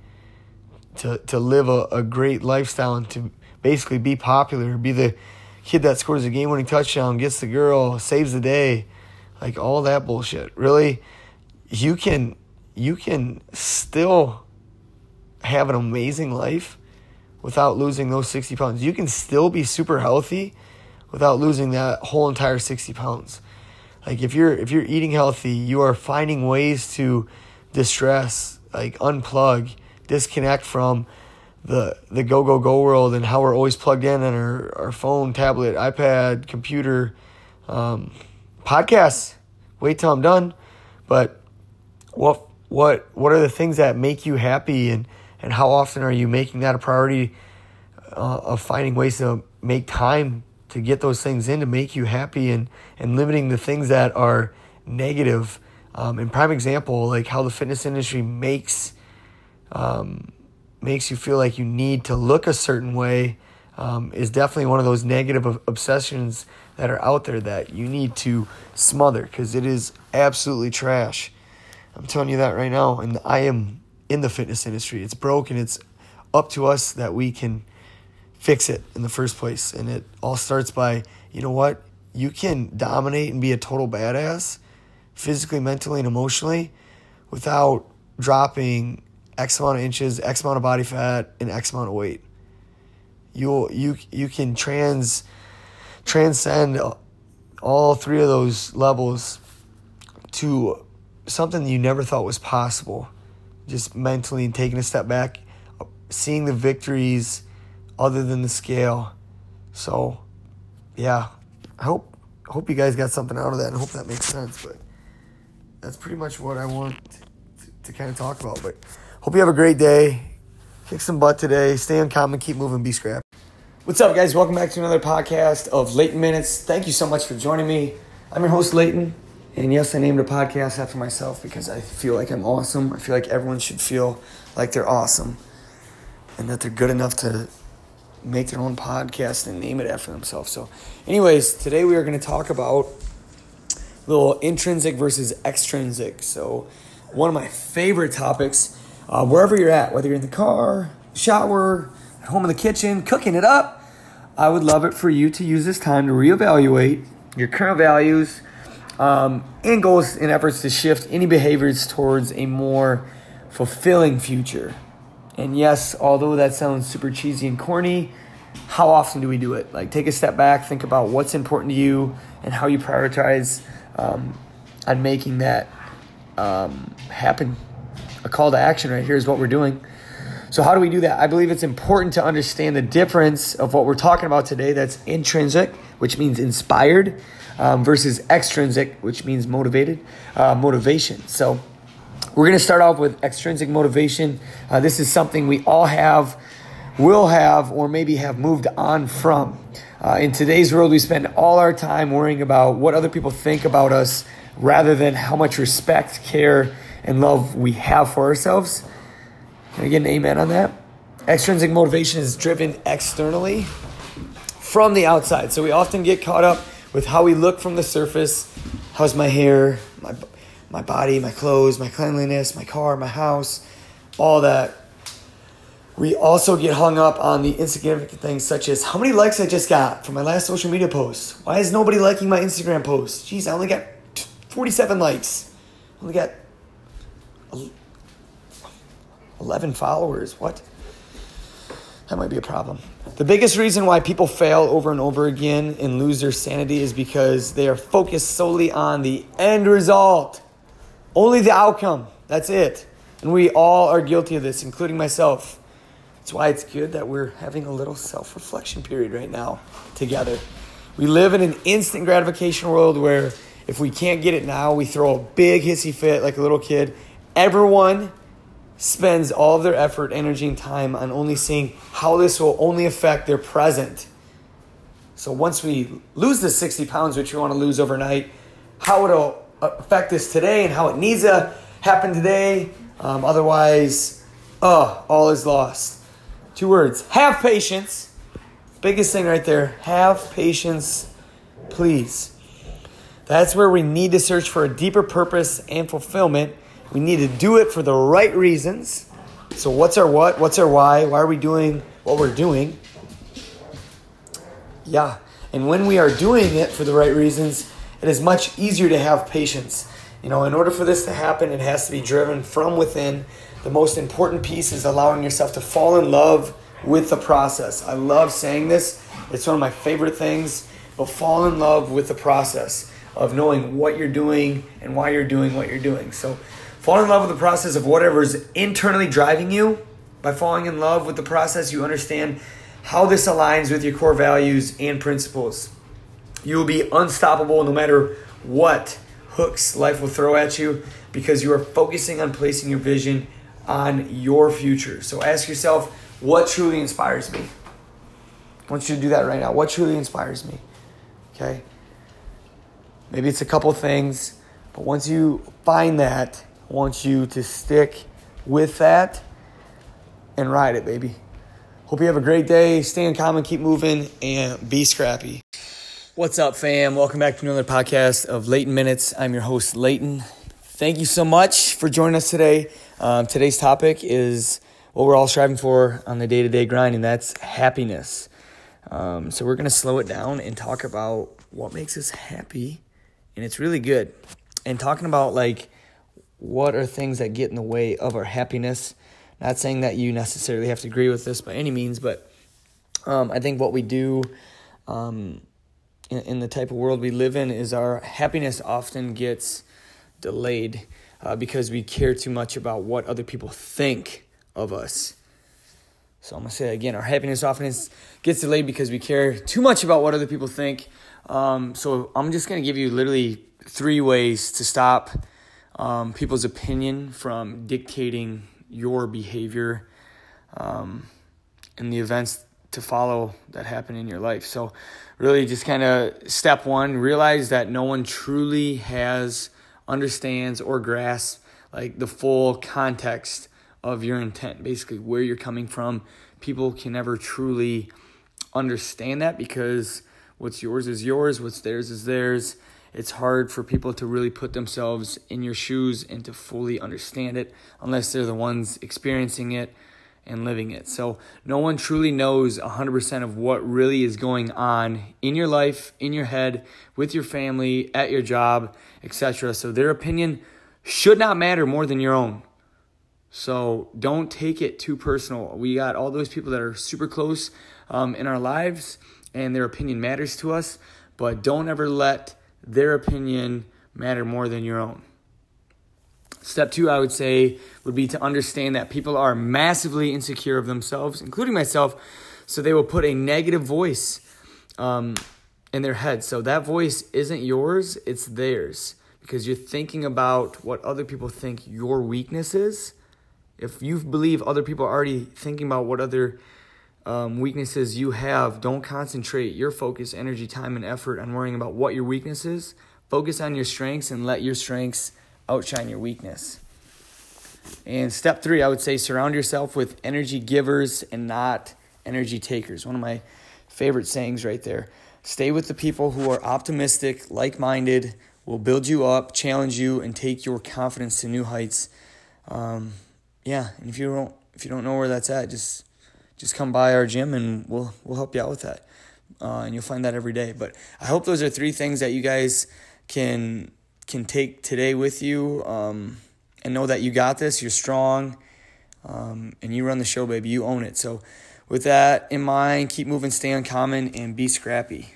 to, to live a, a great lifestyle, and to basically be popular, be the kid that scores a game winning touchdown, gets the girl, saves the day, like all that bullshit. Really, you can you can still have an amazing life without losing those 60 pounds. You can still be super healthy without losing that whole entire 60 pounds. Like if you're if you're eating healthy, you are finding ways to distress, like unplug, disconnect from the the go go go world and how we're always plugged in on our, our phone, tablet, iPad, computer, um, podcasts. Wait till I'm done. But what what what are the things that make you happy and and how often are you making that a priority uh, of finding ways to make time to get those things in to make you happy and and limiting the things that are negative. Um, and prime example, like how the fitness industry makes um, makes you feel like you need to look a certain way um, is definitely one of those negative obsessions that are out there that you need to smother because it is absolutely trash. I'm telling you that right now. And I am in the fitness industry. It's broken. It's up to us that we can fix it in the first place. And it all starts by, you know what? You can dominate and be a total badass physically, mentally, and emotionally without dropping X amount of inches, X amount of body fat, and X amount of weight. You you you can trans transcend all three of those levels to something you never thought was possible. Just mentally and taking a step back, seeing the victories other than the scale. So, yeah, I hope hope you guys got something out of that and hope that makes sense. But that's pretty much what I want to, to kind of talk about. But Hope you have a great day. Kick some butt today. Stay uncommon. Keep moving. Be scrap. What's up, guys? Welcome back to another podcast of Leighton Minutes. Thank you so much for joining me. I'm your host, Leighton. And yes, I named a podcast after myself because I feel like I'm awesome. I feel like everyone should feel like they're awesome and that they're good enough to make their own podcast and name it after themselves. So, anyways, today we are going to talk about little intrinsic versus extrinsic. So, one of my favorite topics uh, wherever you're at, whether you're in the car, shower, at home in the kitchen, cooking it up, I would love it for you to use this time to reevaluate your current values um, and goals and efforts to shift any behaviors towards a more fulfilling future. And yes, although that sounds super cheesy and corny, how often do we do it? Like, take a step back, think about what's important to you and how you prioritize um, on making that um, happen a call to action right here is what we're doing. So, how do we do that? I believe it's important to understand the difference of what we're talking about today that's intrinsic, which means inspired, um, versus extrinsic, which means motivated, uh, motivation. So, we're going to start off with extrinsic motivation. Uh, this is something we all have, will have, or maybe have moved on from. Uh, in today's world, we spend all our time worrying about what other people think about us rather than how much respect, care, and love we have for ourselves. Can I get an amen on that? Extrinsic motivation is driven externally from the outside. So we often get caught up with how we look from the surface. How's my hair, my, my body, my clothes, my cleanliness, my car, my house, all that. We also get hung up on the insignificant things such as how many likes I just got from my last social media post. Why is nobody liking my Instagram post? Jeez, I only got 47 likes. I only got 11 followers. What? That might be a problem. The biggest reason why people fail over and over again and lose their sanity is because they are focused solely on the end result, only the outcome. That's it. And we all are guilty of this, including myself. That's why it's good that we're having a little self reflection period right now together. We live in an instant gratification world where if we can't get it now, we throw a big hissy fit like a little kid. Everyone spends all of their effort, energy, and time on only seeing how this will only affect their present. So once we lose the 60 pounds, which we want to lose overnight, how it'll affect us today and how it needs to happen today. Um, otherwise, oh, all is lost. Two words have patience. Biggest thing right there have patience, please. That's where we need to search for a deeper purpose and fulfillment we need to do it for the right reasons. So, what's our what? What's our why? Why are we doing what we're doing? Yeah. And when we are doing it for the right reasons, it is much easier to have patience. You know, in order for this to happen, it has to be driven from within. The most important piece is allowing yourself to fall in love with the process. I love saying this, it's one of my favorite things, but fall in love with the process of knowing what you're doing and why you're doing what you're doing. So, Fall in love with the process of whatever is internally driving you. By falling in love with the process, you understand how this aligns with your core values and principles. You will be unstoppable no matter what hooks life will throw at you because you are focusing on placing your vision on your future. So ask yourself, what truly inspires me? I want you to do that right now. What truly inspires me? Okay? Maybe it's a couple things, but once you find that, I want you to stick with that and ride it, baby. Hope you have a great day. Stay in common, keep moving, and be scrappy. What's up, fam? Welcome back to another podcast of Leighton Minutes. I'm your host, Leighton. Thank you so much for joining us today. Um, today's topic is what we're all striving for on the day to day grind, and that's happiness. Um, so, we're going to slow it down and talk about what makes us happy, and it's really good. And talking about like what are things that get in the way of our happiness. Not saying that you necessarily have to agree with this by any means, but um, I think what we do um, in, in, the type of world we live in is our happiness often gets delayed uh, because we care too much about what other people think of us. So I'm gonna say again, our happiness often is, gets delayed because we care too much about what other people think. Um, so I'm just gonna give you literally three ways to stop um, people's opinion from dictating your behavior um, and the events to follow that happen in your life. So, really, just kind of step one realize that no one truly has, understands, or grasps like the full context of your intent, basically, where you're coming from. People can never truly understand that because what's yours is yours, what's theirs is theirs it's hard for people to really put themselves in your shoes and to fully understand it unless they're the ones experiencing it and living it. So, no one truly knows 100% of what really is going on in your life, in your head, with your family, at your job, etc. So, their opinion should not matter more than your own. So, don't take it too personal. We got all those people that are super close um, in our lives, and their opinion matters to us, but don't ever let their opinion matter more than your own. Step two, I would say, would be to understand that people are massively insecure of themselves, including myself. So they will put a negative voice um, in their head. So that voice isn't yours, it's theirs because you're thinking about what other people think your weakness is. If you believe other people are already thinking about what other um, weaknesses you have, don't concentrate your focus, energy, time, and effort on worrying about what your weakness is. Focus on your strengths and let your strengths outshine your weakness. And step three, I would say surround yourself with energy givers and not energy takers. One of my favorite sayings right there. Stay with the people who are optimistic, like minded, will build you up, challenge you, and take your confidence to new heights. Um, yeah, and if you don't if you don't know where that's at, just just come by our gym and we'll we'll help you out with that. Uh, and you'll find that every day. But I hope those are three things that you guys can can take today with you um, and know that you got this. You're strong, um, and you run the show, baby. You own it. So, with that in mind, keep moving, stay uncommon, and be scrappy.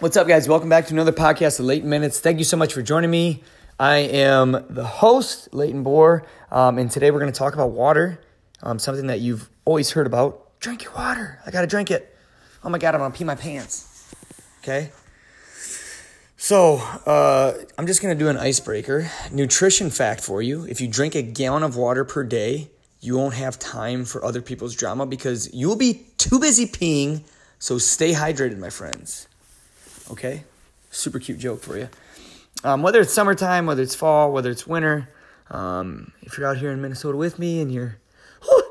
What's up, guys? Welcome back to another podcast of Leighton Minutes. Thank you so much for joining me. I am the host, Leighton Bohr, um, and today we're going to talk about water, um, something that you've always heard about. Drink your water. I got to drink it. Oh my God, I'm going to pee my pants. Okay? So, uh, I'm just going to do an icebreaker. Nutrition fact for you if you drink a gallon of water per day, you won't have time for other people's drama because you'll be too busy peeing. So, stay hydrated, my friends. Okay? Super cute joke for you. Um, whether it's summertime, whether it's fall, whether it's winter, um, if you're out here in Minnesota with me and you're whew,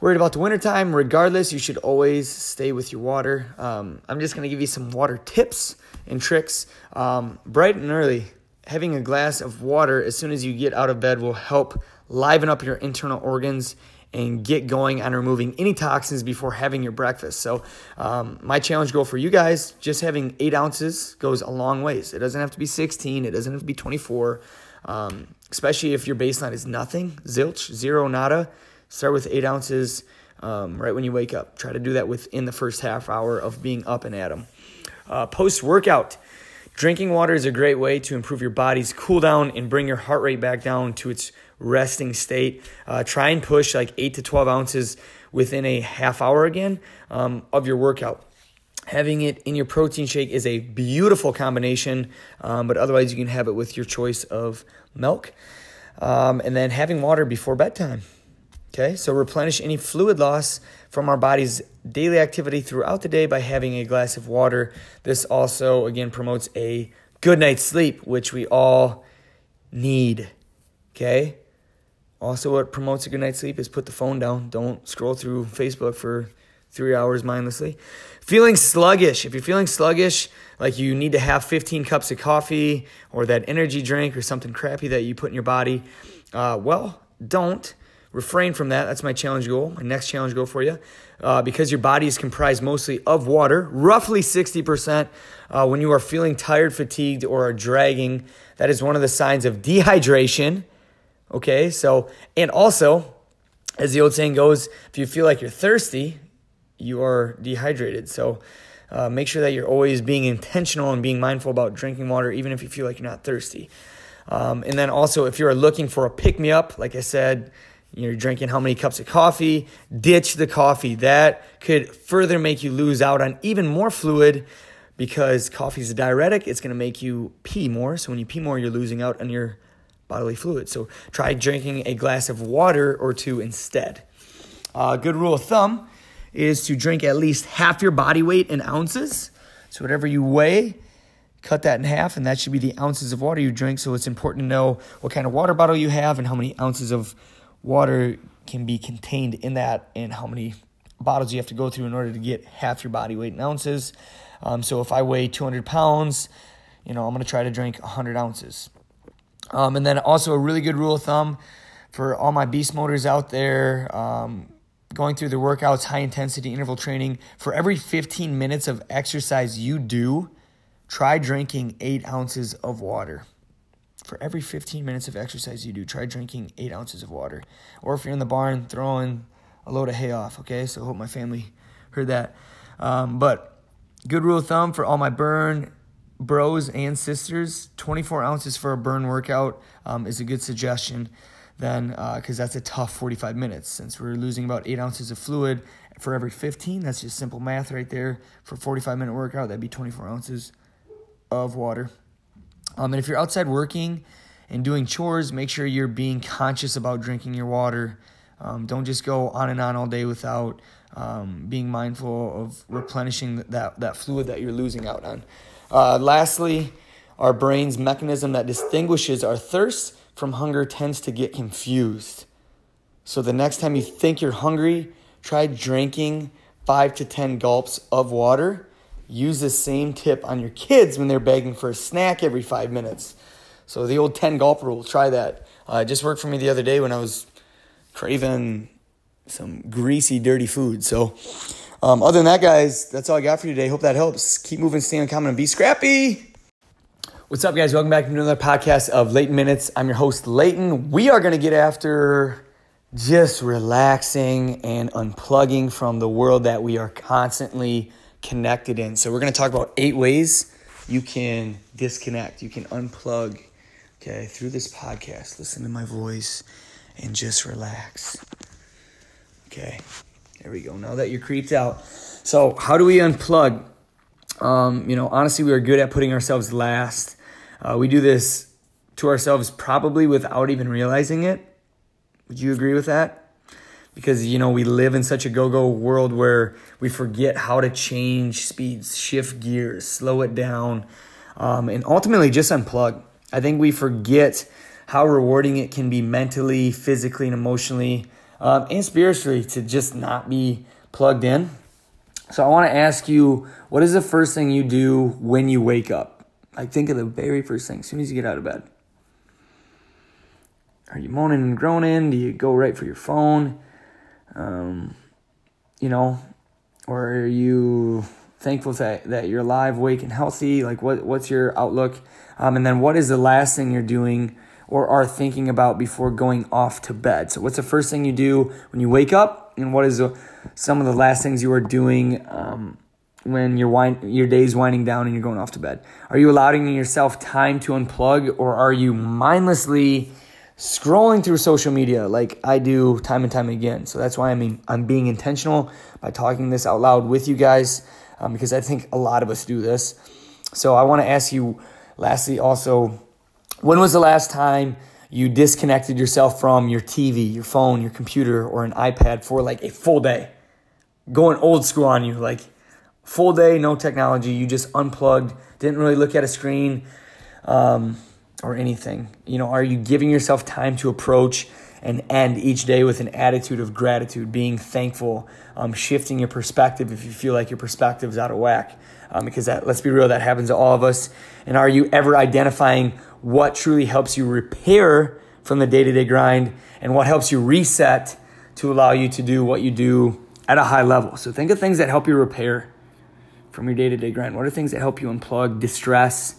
worried about the wintertime, regardless, you should always stay with your water. Um, I'm just going to give you some water tips and tricks. Um, bright and early, having a glass of water as soon as you get out of bed will help liven up your internal organs and get going on removing any toxins before having your breakfast. So, um, my challenge goal for you guys just having eight ounces goes a long ways. It doesn't have to be 16, it doesn't have to be 24, um, especially if your baseline is nothing, zilch, zero, nada. Start with eight ounces um, right when you wake up. Try to do that within the first half hour of being up and at them. Uh, Post workout. Drinking water is a great way to improve your body's cool down and bring your heart rate back down to its resting state. Uh, try and push like 8 to 12 ounces within a half hour again um, of your workout. Having it in your protein shake is a beautiful combination, um, but otherwise, you can have it with your choice of milk. Um, and then having water before bedtime. Okay, so replenish any fluid loss from our body's daily activity throughout the day by having a glass of water. This also, again, promotes a good night's sleep, which we all need. Okay, also, what promotes a good night's sleep is put the phone down. Don't scroll through Facebook for three hours mindlessly. Feeling sluggish. If you're feeling sluggish, like you need to have 15 cups of coffee or that energy drink or something crappy that you put in your body, uh, well, don't. Refrain from that. That's my challenge goal, my next challenge goal for you. Uh, because your body is comprised mostly of water, roughly 60%. Uh, when you are feeling tired, fatigued, or are dragging, that is one of the signs of dehydration Okay, so, and also, as the old saying goes, if you feel like you're thirsty, you are dehydrated. So, uh, make sure that you're always being intentional and being mindful about drinking water, even if you feel like you're not thirsty. Um, and then also, if you're looking for a pick me up, like I said, you're drinking how many cups of coffee, ditch the coffee. That could further make you lose out on even more fluid because coffee is a diuretic. It's going to make you pee more. So when you pee more, you're losing out on your bodily fluids. So try drinking a glass of water or two instead. A uh, good rule of thumb is to drink at least half your body weight in ounces. So whatever you weigh, cut that in half, and that should be the ounces of water you drink. So it's important to know what kind of water bottle you have and how many ounces of water can be contained in that, and how many bottles you have to go through in order to get half your body weight in ounces. Um, so if I weigh 200 pounds, you know, I'm going to try to drink 100 ounces. Um, and then also a really good rule of thumb for all my beast motors out there um, going through the workouts, high intensity interval training. For every 15 minutes of exercise you do, try drinking eight ounces of water. For every 15 minutes of exercise you do, try drinking eight ounces of water. Or if you're in the barn, throwing a load of hay off, okay? So I hope my family heard that. Um, but good rule of thumb for all my burn, bros and sisters, 24 ounces for a burn workout um, is a good suggestion. Then, because uh, that's a tough 45 minutes, since we're losing about eight ounces of fluid for every 15. That's just simple math right there. For 45 minute workout, that'd be 24 ounces of water. Um, and if you're outside working and doing chores, make sure you're being conscious about drinking your water. Um, don't just go on and on all day without um, being mindful of replenishing that, that fluid that you're losing out on. Uh, lastly, our brain's mechanism that distinguishes our thirst from hunger tends to get confused. So the next time you think you're hungry, try drinking five to 10 gulps of water. Use the same tip on your kids when they're begging for a snack every five minutes. So the old 10 gulp rule, try that. Uh, it just worked for me the other day when I was craving some greasy, dirty food. So, um, other than that, guys, that's all I got for you today. Hope that helps. Keep moving, stay uncommon, and be scrappy. What's up, guys? Welcome back to another podcast of Leighton Minutes. I'm your host, Leighton. We are going to get after just relaxing and unplugging from the world that we are constantly connected in. So, we're going to talk about eight ways you can disconnect, you can unplug, okay, through this podcast. Listen to my voice and just relax. Okay, there we go. Now that you're creeped out. So, how do we unplug? Um, you know, honestly, we are good at putting ourselves last. Uh, we do this to ourselves probably without even realizing it. Would you agree with that? Because, you know, we live in such a go go world where we forget how to change speeds, shift gears, slow it down, um, and ultimately just unplug. I think we forget how rewarding it can be mentally, physically, and emotionally, um, and spiritually to just not be plugged in. So I want to ask you, what is the first thing you do when you wake up? Like think of the very first thing as soon as you get out of bed. Are you moaning and groaning? Do you go right for your phone? Um, you know, or are you thankful that, that you're alive, awake, and healthy? Like, what what's your outlook? Um, and then, what is the last thing you're doing or are thinking about before going off to bed? So, what's the first thing you do when you wake up, and what is some of the last things you are doing um, when your wind, your day's winding down and you're going off to bed? Are you allowing yourself time to unplug, or are you mindlessly scrolling through social media like I do time and time again. So that's why I mean I'm being intentional by talking this out loud with you guys um, because I think a lot of us do this. So I want to ask you, lastly, also, when was the last time you disconnected yourself from your TV, your phone, your computer, or an iPad for like a full day? Going old school on you, like full day, no technology. You just unplugged, didn't really look at a screen. Um, or anything? You know, are you giving yourself time to approach and end each day with an attitude of gratitude, being thankful, um, shifting your perspective if you feel like your perspective is out of whack? Um, because that, let's be real, that happens to all of us. And are you ever identifying what truly helps you repair from the day to day grind and what helps you reset to allow you to do what you do at a high level? So think of things that help you repair from your day to day grind. What are things that help you unplug, distress?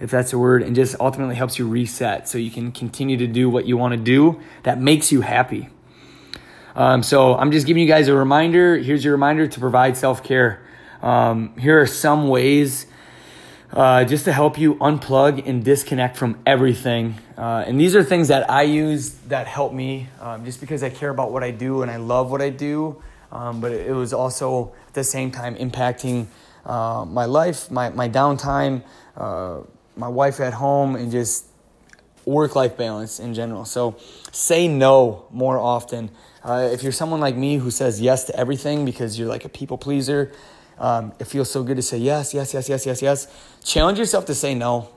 if that's a word, and just ultimately helps you reset so you can continue to do what you want to do that makes you happy. Um, so I'm just giving you guys a reminder. Here's your reminder to provide self care. Um, here are some ways uh, just to help you unplug and disconnect from everything. Uh, and these are things that I use that help me um, just because I care about what I do and I love what I do. Um, but it was also at the same time impacting uh, my life, my, my downtime, uh, my wife at home and just work life balance in general. So say no more often. Uh, if you're someone like me who says yes to everything because you're like a people pleaser, um, it feels so good to say yes, yes, yes, yes, yes, yes. Challenge yourself to say no.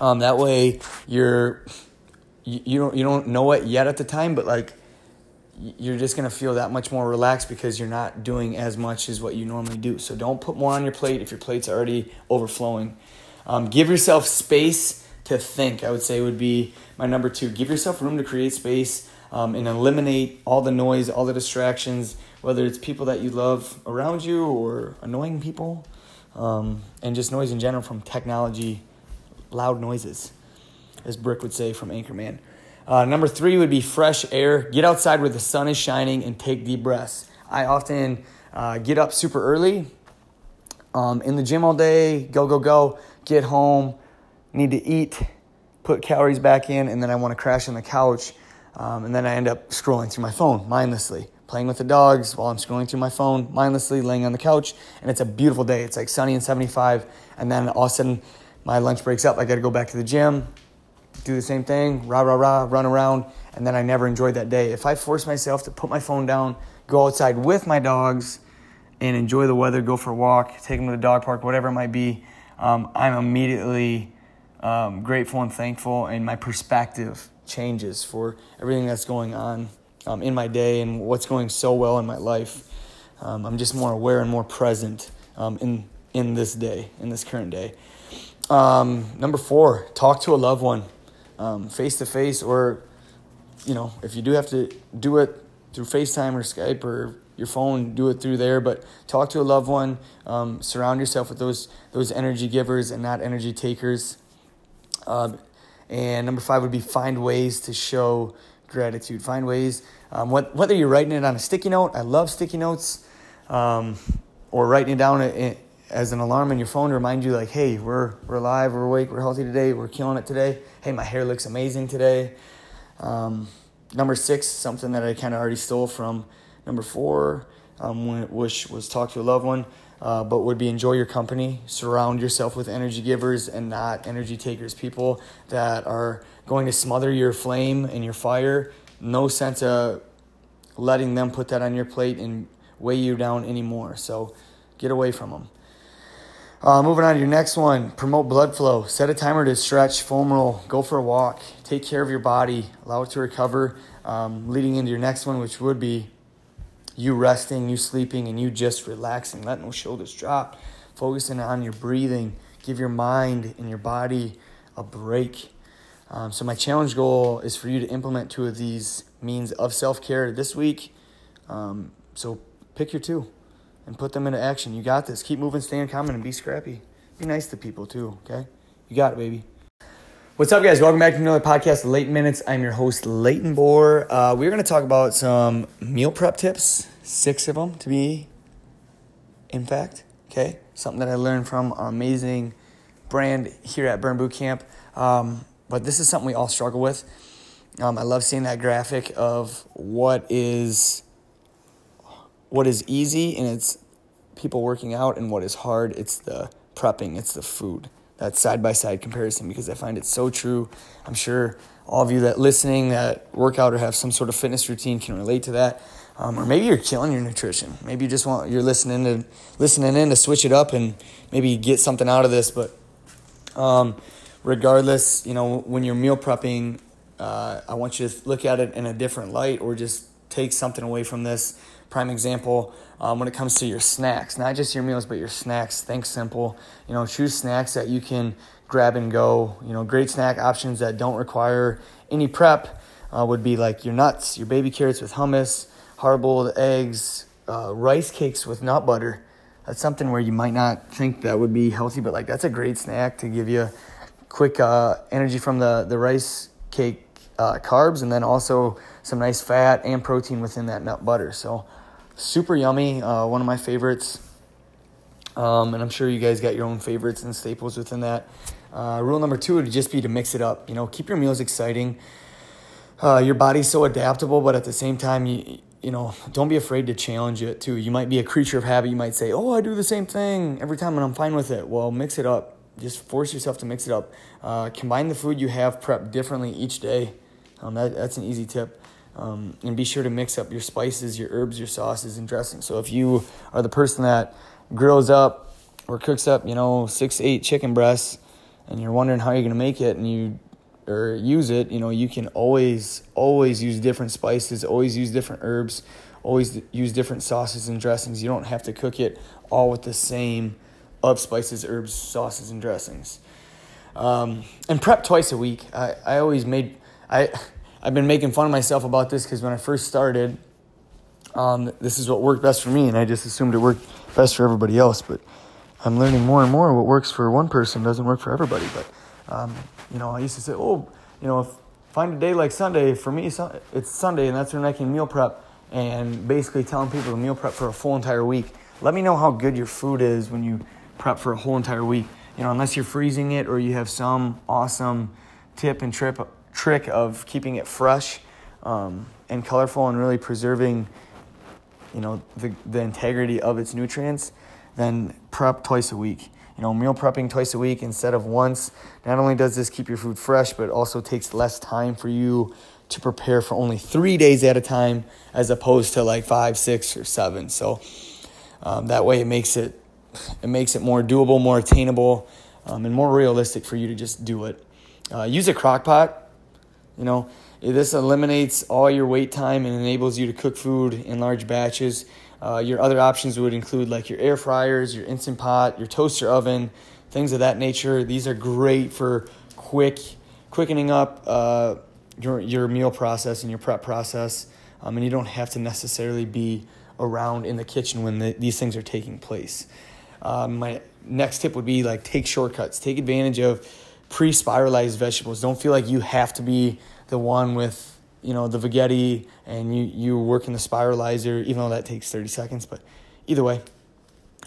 Um, that way you're you, you don't you don't know it yet at the time, but like you're just gonna feel that much more relaxed because you're not doing as much as what you normally do. So don't put more on your plate if your plate's already overflowing. Um, give yourself space to think, I would say would be my number two. Give yourself room to create space um, and eliminate all the noise, all the distractions, whether it's people that you love around you or annoying people, um, and just noise in general from technology, loud noises, as Brick would say from Anchorman. Uh, number three would be fresh air. Get outside where the sun is shining and take deep breaths. I often uh, get up super early, um, in the gym all day, go, go, go, get home, need to eat, put calories back in, and then I want to crash on the couch. Um, and then I end up scrolling through my phone mindlessly, playing with the dogs while I'm scrolling through my phone, mindlessly laying on the couch. And it's a beautiful day. It's like sunny and 75. And then all of a sudden, my lunch breaks up. I got to go back to the gym, do the same thing, rah, rah, rah, run around. And then I never enjoyed that day. If I force myself to put my phone down, go outside with my dogs, and enjoy the weather, go for a walk, take them to the dog park, whatever it might be, um, I'm immediately um, grateful and thankful, and my perspective changes for everything that's going on um, in my day and what's going so well in my life. Um, I'm just more aware and more present um, in in this day, in this current day. Um, number four, talk to a loved one, face to face, or you know, if you do have to do it through FaceTime or Skype or your phone, do it through there. But talk to a loved one. Um, surround yourself with those those energy givers and not energy takers. Um, and number five would be find ways to show gratitude. Find ways, um, what, whether you're writing it on a sticky note. I love sticky notes, um, or writing it down as an alarm on your phone to remind you, like, hey, we're we're alive, we're awake, we're healthy today, we're killing it today. Hey, my hair looks amazing today. Um, number six, something that I kind of already stole from Number four, um, which was talk to a loved one, uh, but would be enjoy your company. Surround yourself with energy givers and not energy takers. People that are going to smother your flame and your fire. No sense of letting them put that on your plate and weigh you down anymore. So get away from them. Uh, moving on to your next one, promote blood flow. Set a timer to stretch, foam roll, go for a walk, take care of your body, allow it to recover. Um, leading into your next one, which would be you resting, you sleeping, and you just relaxing, letting those shoulders drop, focusing on your breathing. Give your mind and your body a break. Um, so, my challenge goal is for you to implement two of these means of self care this week. Um, so, pick your two and put them into action. You got this. Keep moving, stay in common, and be scrappy. Be nice to people too, okay? You got it, baby. What's up, guys? Welcome back to another podcast, Leighton Minutes. I'm your host, Leighton Bohr. Uh, we're going to talk about some meal prep tips, six of them to be, in fact. Okay, something that I learned from our amazing brand here at Burn Boot Camp. Um, but this is something we all struggle with. Um, I love seeing that graphic of what is what is easy and it's people working out, and what is hard. It's the prepping. It's the food that side by side comparison because I find it so true. I'm sure all of you that listening that work out or have some sort of fitness routine can relate to that. Um, or maybe you're killing your nutrition. Maybe you just want you're listening to listening in to switch it up and maybe get something out of this. But um, regardless, you know when you're meal prepping, uh, I want you to look at it in a different light or just take something away from this. Prime example um, when it comes to your snacks, not just your meals, but your snacks. Think simple. You know, choose snacks that you can grab and go. You know, great snack options that don't require any prep uh, would be like your nuts, your baby carrots with hummus, hard boiled eggs, uh, rice cakes with nut butter. That's something where you might not think that would be healthy, but like that's a great snack to give you quick uh, energy from the, the rice cake uh, carbs and then also some nice fat and protein within that nut butter. So super yummy. Uh, one of my favorites. Um, and I'm sure you guys got your own favorites and staples within that. Uh, rule number two would just be to mix it up. You know, keep your meals exciting. Uh, your body's so adaptable, but at the same time, you you know, don't be afraid to challenge it too. You might be a creature of habit. You might say, "Oh, I do the same thing every time, and I'm fine with it." Well, mix it up. Just force yourself to mix it up. Uh, combine the food you have prepped differently each day. Um, that, that's an easy tip. Um, and be sure to mix up your spices, your herbs, your sauces, and dressings. So if you are the person that grills up or cooks up, you know, six, eight chicken breasts, and you're wondering how you're gonna make it, and you or use it, you know, you can always, always use different spices, always use different herbs, always use different sauces and dressings. You don't have to cook it all with the same of spices, herbs, sauces, and dressings. Um, and prep twice a week. I, I always made I I've been making fun of myself about this because when I first started, um, this is what worked best for me, and I just assumed it worked best for everybody else. But I'm learning more and more what works for one person doesn't work for everybody. But um, you know, I used to say, oh, you know, if, find a day like Sunday. For me, it's Sunday, and that's when I can meal prep. And basically telling people to meal prep for a full entire week. Let me know how good your food is when you prep for a whole entire week. you know, unless you're freezing it or you have some awesome tip and trip, trick of keeping it fresh um, and colorful and really preserving, you know, the, the integrity of its nutrients, then prep twice a week. You know, meal prepping twice a week instead of once. Not only does this keep your food fresh, but also takes less time for you to prepare for only three days at a time as opposed to like five, six, or seven. So um, that way it makes it it makes it more doable, more attainable, um, and more realistic for you to just do it. Uh, use a crock pot. You know, this eliminates all your wait time and enables you to cook food in large batches. Uh, your other options would include like your air fryers, your instant pot, your toaster oven, things of that nature. These are great for quick, quickening up uh, your your meal process and your prep process, um, and you don't have to necessarily be around in the kitchen when the, these things are taking place. Um, my next tip would be like take shortcuts, take advantage of pre-spiralized vegetables. Don't feel like you have to be the one with you know the veggetti and you you work in the spiralizer, even though that takes 30 seconds. But either way,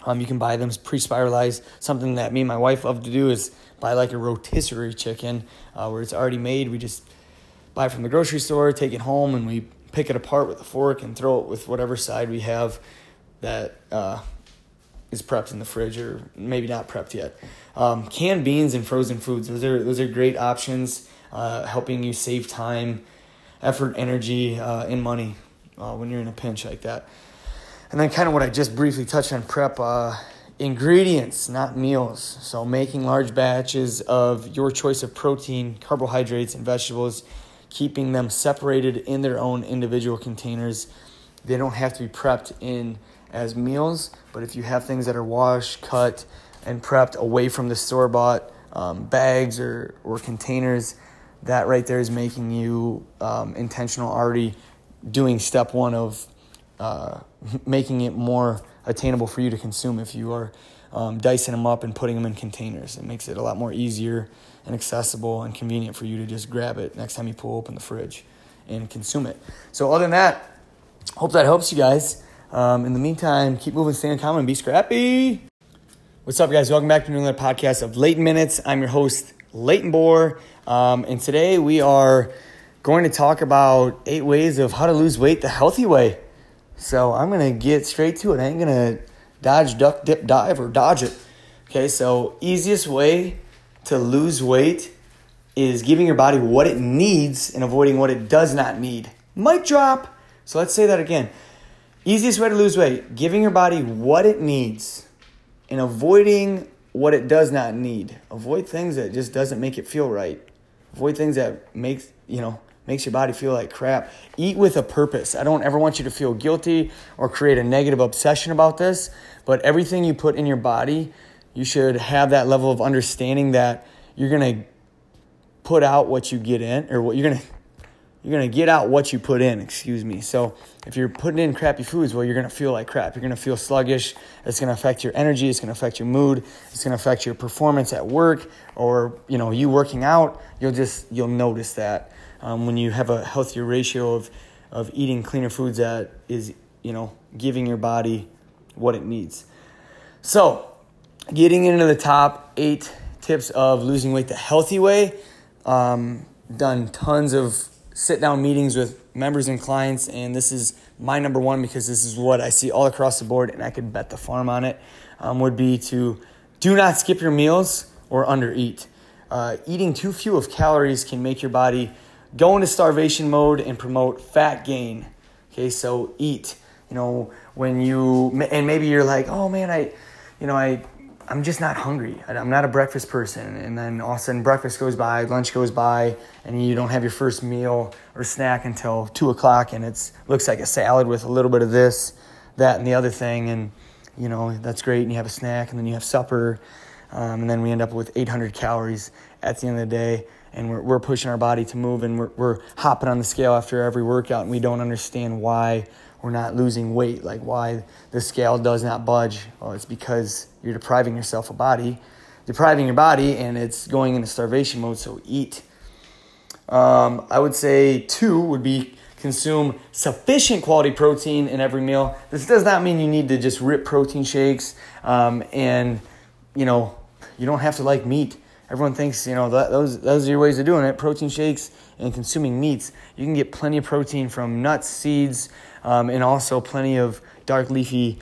um, you can buy them pre-spiralized. Something that me and my wife love to do is buy like a rotisserie chicken uh, where it's already made. We just buy from the grocery store, take it home, and we pick it apart with a fork and throw it with whatever side we have that uh, is prepped in the fridge or maybe not prepped yet. Um, canned beans and frozen foods; those are those are great options, uh, helping you save time, effort, energy, uh, and money uh, when you're in a pinch like that. And then, kind of what I just briefly touched on prep uh, ingredients, not meals. So, making large batches of your choice of protein, carbohydrates, and vegetables keeping them separated in their own individual containers. They don't have to be prepped in as meals, but if you have things that are washed, cut, and prepped away from the store bought um, bags or, or containers, that right there is making you um, intentional already doing step one of uh, [LAUGHS] making it more attainable for you to consume if you are um, dicing them up and putting them in containers. It makes it a lot more easier and accessible and convenient for you to just grab it next time you pull open the fridge and consume it. So, other than that, hope that helps you guys. Um, in the meantime, keep moving, stay uncommon, and be scrappy. What's up, guys? Welcome back to another podcast of Leighton Minutes. I'm your host, Leighton Bohr, um, and today we are going to talk about eight ways of how to lose weight the healthy way. So, I'm going to get straight to it. I ain't going to dodge, duck, dip, dive, or dodge it. Okay, so easiest way to lose weight is giving your body what it needs and avoiding what it does not need. Might drop. So let's say that again. Easiest way to lose weight, giving your body what it needs and avoiding what it does not need. Avoid things that just doesn't make it feel right. Avoid things that makes, you know, makes your body feel like crap. Eat with a purpose. I don't ever want you to feel guilty or create a negative obsession about this, but everything you put in your body you should have that level of understanding that you're going to put out what you get in or what you're going to you're going to get out what you put in, excuse me. So, if you're putting in crappy foods, well, you're going to feel like crap. You're going to feel sluggish. It's going to affect your energy, it's going to affect your mood, it's going to affect your performance at work or, you know, you working out. You'll just you'll notice that um, when you have a healthier ratio of of eating cleaner foods that is, you know, giving your body what it needs. So, getting into the top eight tips of losing weight the healthy way. Um, done tons of sit down meetings with members and clients, and this is my number one because this is what I see all across the board, and I could bet the farm on it. Um, would be to do not skip your meals or undereat. Uh, eating too few of calories can make your body go into starvation mode and promote fat gain. Okay, so eat. You know, when you, and maybe you're like, oh man, I, you know, I I'm just not hungry. I'm not a breakfast person. And then all of a sudden, breakfast goes by, lunch goes by, and you don't have your first meal or snack until two o'clock, and it looks like a salad with a little bit of this, that, and the other thing. And you know that's great. And you have a snack, and then you have supper, um, and then we end up with 800 calories at the end of the day. And we're, we're pushing our body to move, and we're, we're hopping on the scale after every workout, and we don't understand why we're not losing weight, like why the scale does not budge. Well, it's because you're depriving yourself of body, depriving your body, and it's going into starvation mode. So eat. Um, I would say two would be consume sufficient quality protein in every meal. This does not mean you need to just rip protein shakes um, and you know You don't have to like meat. Everyone thinks, you know, that, those, those are your ways of doing it protein shakes and consuming meats. You can get plenty of protein from nuts, seeds, um, and also plenty of dark leafy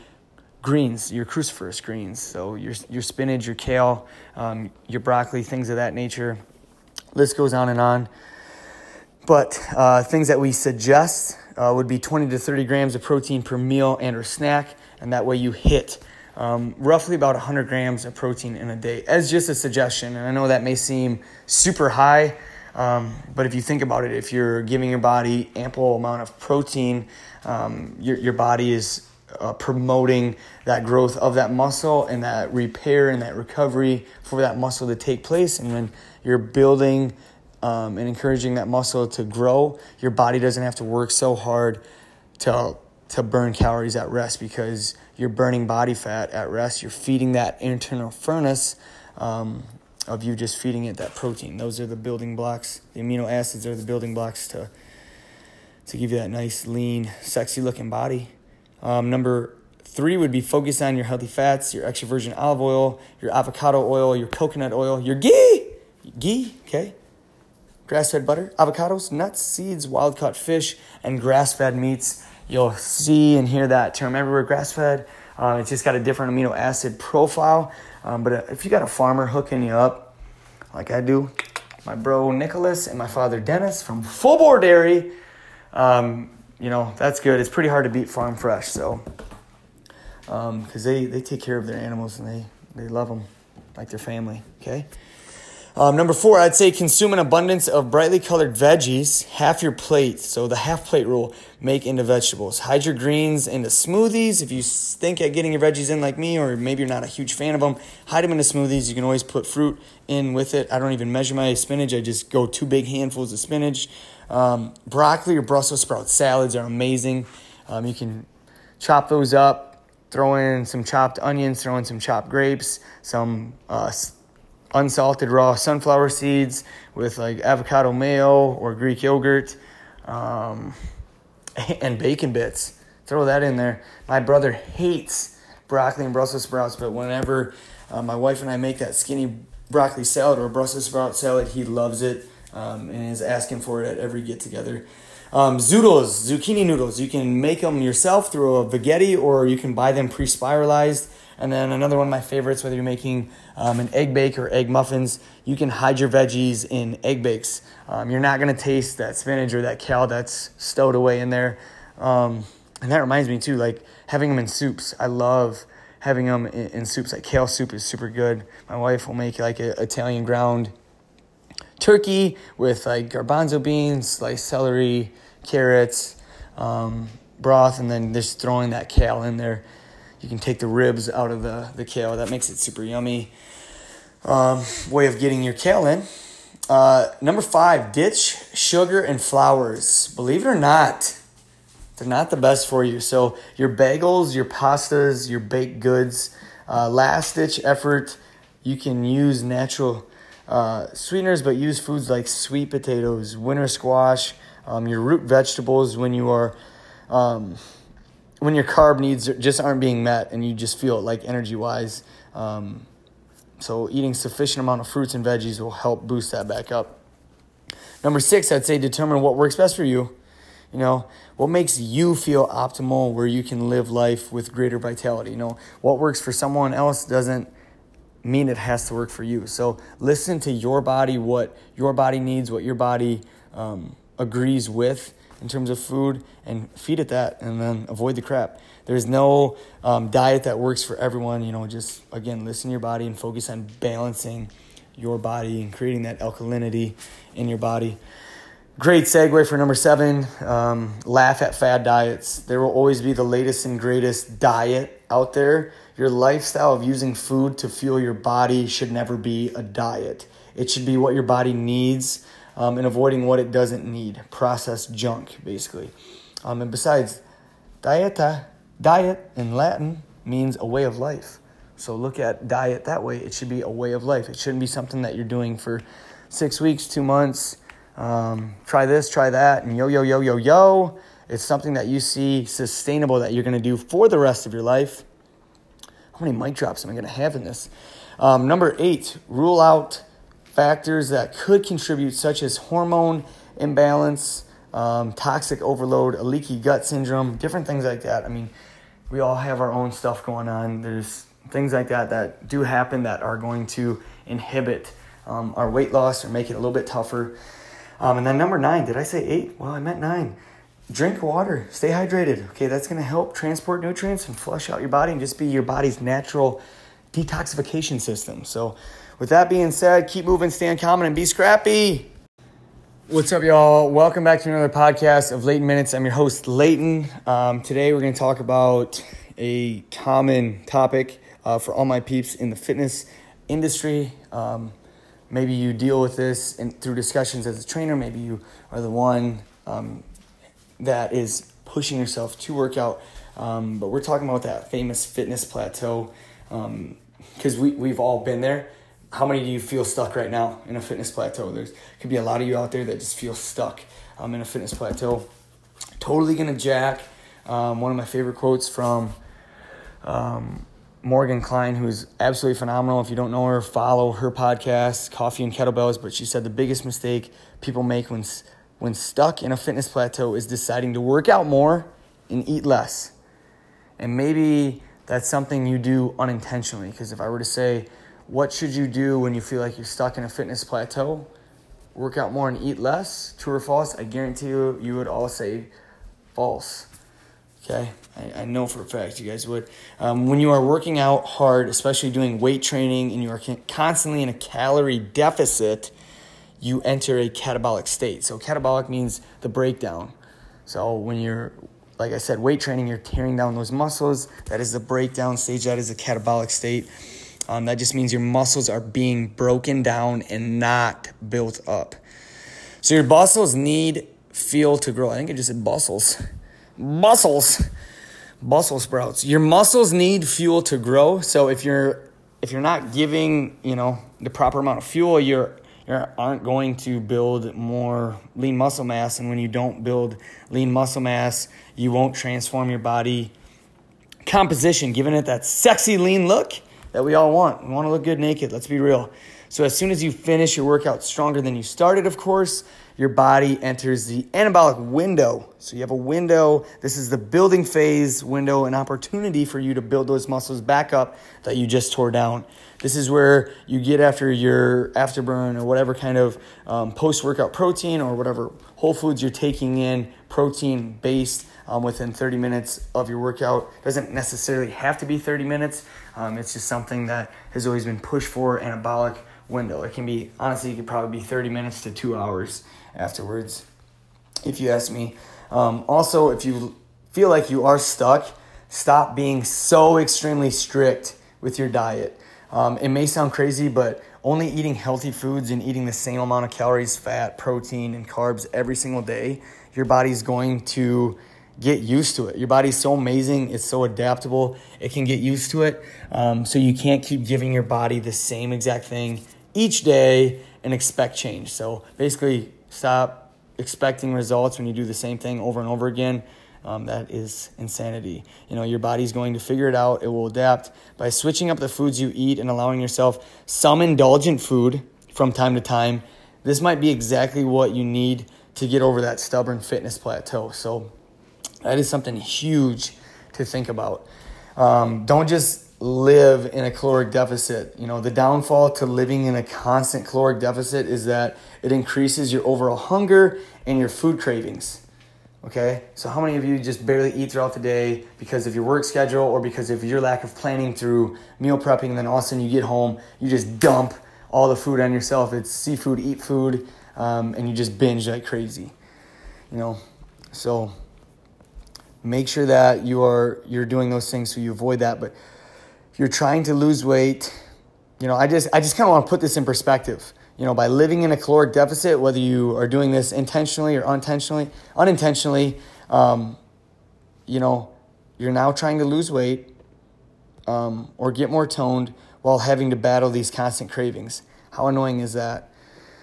greens, your cruciferous greens. So your, your spinach, your kale, um, your broccoli, things of that nature. List goes on and on. But uh, things that we suggest uh, would be 20 to 30 grams of protein per meal and or snack, and that way you hit um, roughly about 100 grams of protein in a day as just a suggestion. And I know that may seem super high, um, but if you think about it, if you're giving your body ample amount of protein, um, your, your body is uh, promoting that growth of that muscle and that repair and that recovery for that muscle to take place. And when you're building um, and encouraging that muscle to grow, your body doesn't have to work so hard to to burn calories at rest because you're burning body fat at rest. You're feeding that internal furnace um, of you just feeding it that protein. Those are the building blocks. The amino acids are the building blocks to to give you that nice, lean, sexy looking body. Um, number three would be focus on your healthy fats, your extra virgin olive oil, your avocado oil, your coconut oil, your ghee, ghee, okay, grass fed butter, avocados, nuts, seeds, wild caught fish, and grass fed meats you'll see and hear that term everywhere grass fed. Uh, it's just got a different amino acid profile. Um, but if you got a farmer hooking you up, like I do, my bro Nicholas and my father Dennis from Full Bore Dairy, um, you know, that's good. It's pretty hard to beat Farm Fresh. So, because um, they, they take care of their animals and they, they love them like their family, okay? Um, number four, I'd say consume an abundance of brightly colored veggies, half your plate. So the half plate rule, make into vegetables. Hide your greens into smoothies. If you think at getting your veggies in like me, or maybe you're not a huge fan of them, hide them into smoothies. You can always put fruit in with it. I don't even measure my spinach. I just go two big handfuls of spinach. Um, broccoli or Brussels sprout salads are amazing. Um, you can chop those up, throw in some chopped onions, throw in some chopped grapes, some uh, unsalted raw sunflower seeds with like avocado mayo or Greek yogurt um, [LAUGHS] and bacon bits. Throw that in there. My brother hates broccoli and Brussels sprouts, but whenever uh, my wife and I make that skinny broccoli salad or Brussels sprout salad, he loves it um, and is asking for it at every get together. Um, zoodles, zucchini noodles. You can make them yourself through a veggetti or you can buy them pre spiralized. And then another one of my favorites, whether you're making um, an egg bake or egg muffins, you can hide your veggies in egg bakes. Um, you're not to taste that spinach or that kale that's stowed away in there. Um, and that reminds me too, like having them in soups. I love having them in, in, soups. Like kale soup is super good. My wife will make like an Italian ground turkey with like garbanzo beans, sliced celery, carrots, um, broth, and then just throwing that kale in there you can take the ribs out of the, the kale. That makes it super yummy. Um, way of getting your kale in. Uh, number five, ditch sugar and flours. Believe it or not, they're not the best for you. So, your bagels, your pastas, your baked goods, uh, last ditch effort, you can use natural uh, sweeteners, but use foods like sweet potatoes, winter squash, um, your root vegetables when you are. Um, when your carb needs just aren't being met and you just feel it like energy wise. Um, so eating sufficient amount of fruits and veggies will help boost that back up. Number six, I'd say determine what works best for you. You know, what makes you feel optimal where you can live life with greater vitality. You know, what works for someone else doesn't mean it has to work for you. So listen to your body, what your body needs, what your body um, agrees with, in terms of food and feed it that and then avoid the crap. There's no um, diet that works for everyone. You know, just again, listen to your body and focus on balancing your body and creating that alkalinity in your body. Great segue for number seven um, laugh at fad diets. There will always be the latest and greatest diet out there. Your lifestyle of using food to fuel your body should never be a diet. It should be what your body needs um, and avoiding what it doesn't need, processed junk, basically. Um, and besides, dieta, diet in Latin means a way of life. So look at diet that way. It should be a way of life. It shouldn't be something that you're doing for six weeks, two months. Um, try this, try that, and yo, yo, yo, yo, yo. It's something that you see sustainable that you're going to do for the rest of your life. How many mic drops am I going to have in this? Um, number eight, rule out factors that could contribute, such as hormone imbalance, um, toxic overload, a leaky gut syndrome, different things like that. I mean, we all have our own stuff going on. There's things like that that do happen that are going to inhibit um, our weight loss or make it a little bit tougher. Um, and then number nine, did I say eight? Well, I meant nine. Drink water, stay hydrated. Okay, that's going to help transport nutrients and flush out your body and just be your body's natural detoxification system. So, with that being said, keep moving, stay uncommon, and be scrappy. What's up, y'all? Welcome back to another podcast of Leighton Minutes. I'm your host, Leighton. Um, today, we're going to talk about a common topic uh, for all my peeps in the fitness industry. Um, maybe you deal with this in, through discussions as a trainer. Maybe you are the one um, that is pushing yourself to work out. Um, but we're talking about that famous fitness plateau because um, we, we've all been there. How many do you feel stuck right now in a fitness plateau? There's could be a lot of you out there that just feel stuck um, in a fitness plateau. Totally gonna jack. Um, one of my favorite quotes from um, Morgan Klein, who's absolutely phenomenal. If you don't know her, follow her podcast, Coffee and Kettlebells. But she said the biggest mistake people make when when stuck in a fitness plateau is deciding to work out more and eat less. And maybe that's something you do unintentionally. Because if I were to say, what should you do when you feel like you're stuck in a fitness plateau? Work out more and eat less? True or false? I guarantee you, you would all say false. Okay, I, I know for a fact you guys would. Um, when you are working out hard, especially doing weight training, and you are constantly in a calorie deficit, you enter a catabolic state. So, catabolic means the breakdown. So, when you're, like I said, weight training, you're tearing down those muscles. That is the breakdown stage, that is a catabolic state. Um, that just means your muscles are being broken down and not built up. So, your muscles need fuel to grow. I think I just said muscles muscles muscle sprouts your muscles need fuel to grow so if you're if you're not giving you know the proper amount of fuel you're you aren't going to build more lean muscle mass and when you don't build lean muscle mass you won't transform your body. Composition giving it that sexy lean look that we all want. We want to look good naked let's be real. So as soon as you finish your workout stronger than you started of course your body enters the anabolic window. So you have a window. This is the building phase window, an opportunity for you to build those muscles back up that you just tore down. This is where you get after your afterburn or whatever kind of um, post workout protein or whatever whole foods you're taking in, protein based. Um, within 30 minutes of your workout. Doesn't necessarily have to be 30 minutes. Um, it's just something that has always been pushed for anabolic window. It can be honestly, it could probably be 30 minutes to two hours afterwards, if you ask me. Um, also, if you feel like you are stuck, stop being so extremely strict with your diet. Um, it may sound crazy, but only eating healthy foods and eating the same amount of calories, fat, protein, and carbs every single day, your body's going to get used to it. Your body's so amazing, it's so adaptable, it can get used to it. Um, so you can't keep giving your body the same exact thing each day and expect change. So basically, stop expecting results when you do the same thing over and over again. Um, that is insanity. You know, your body's going to figure it out. It will adapt by switching up the foods you eat and allowing yourself some indulgent food from time to time. This might be exactly what you need to get over that stubborn fitness plateau. So, that is something huge to think about. Um, don't just live in a caloric deficit. You know, the downfall to living in a constant caloric deficit is that it increases your overall hunger and your food cravings. Okay, so how many of you just barely eat throughout the day because of your work schedule or because of your lack of planning through meal prepping? And then all of a sudden you get home, you just dump all the food on yourself. It's seafood, eat food, um, and you just binge like crazy. You know, so make sure that you are you're doing those things so you avoid that. But you're trying to lose weight, you know, I just I just kind of want to put this in perspective. You know, by living in a caloric deficit, whether you are doing this intentionally or unintentionally, unintentionally, um, you know, you're now trying to lose weight um, or get more toned while having to battle these constant cravings. How annoying is that?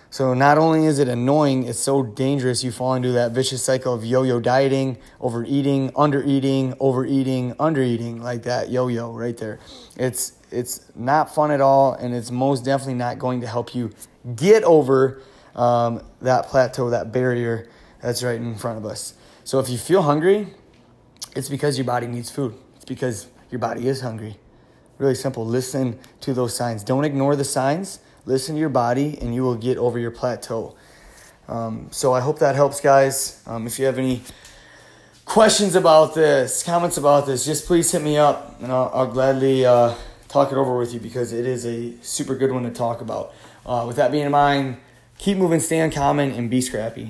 So not only is it annoying, it's so dangerous. You fall into that vicious cycle of yo-yo dieting, overeating, undereating, overeating, undereating, like that yo-yo right there. It's it's not fun at all, and it's most definitely not going to help you get over um, that plateau, that barrier that's right in front of us. So if you feel hungry, it's because your body needs food. It's because your body is hungry. Really simple. Listen to those signs. Don't ignore the signs. Listen to your body, and you will get over your plateau. Um, so I hope that helps, guys. Um, if you have any questions about this, comments about this, just please hit me up, and I'll, I'll gladly uh, talk it over with you because it is a super good one to talk about. Uh, with that being in mind, keep moving, stay uncommon, and be scrappy.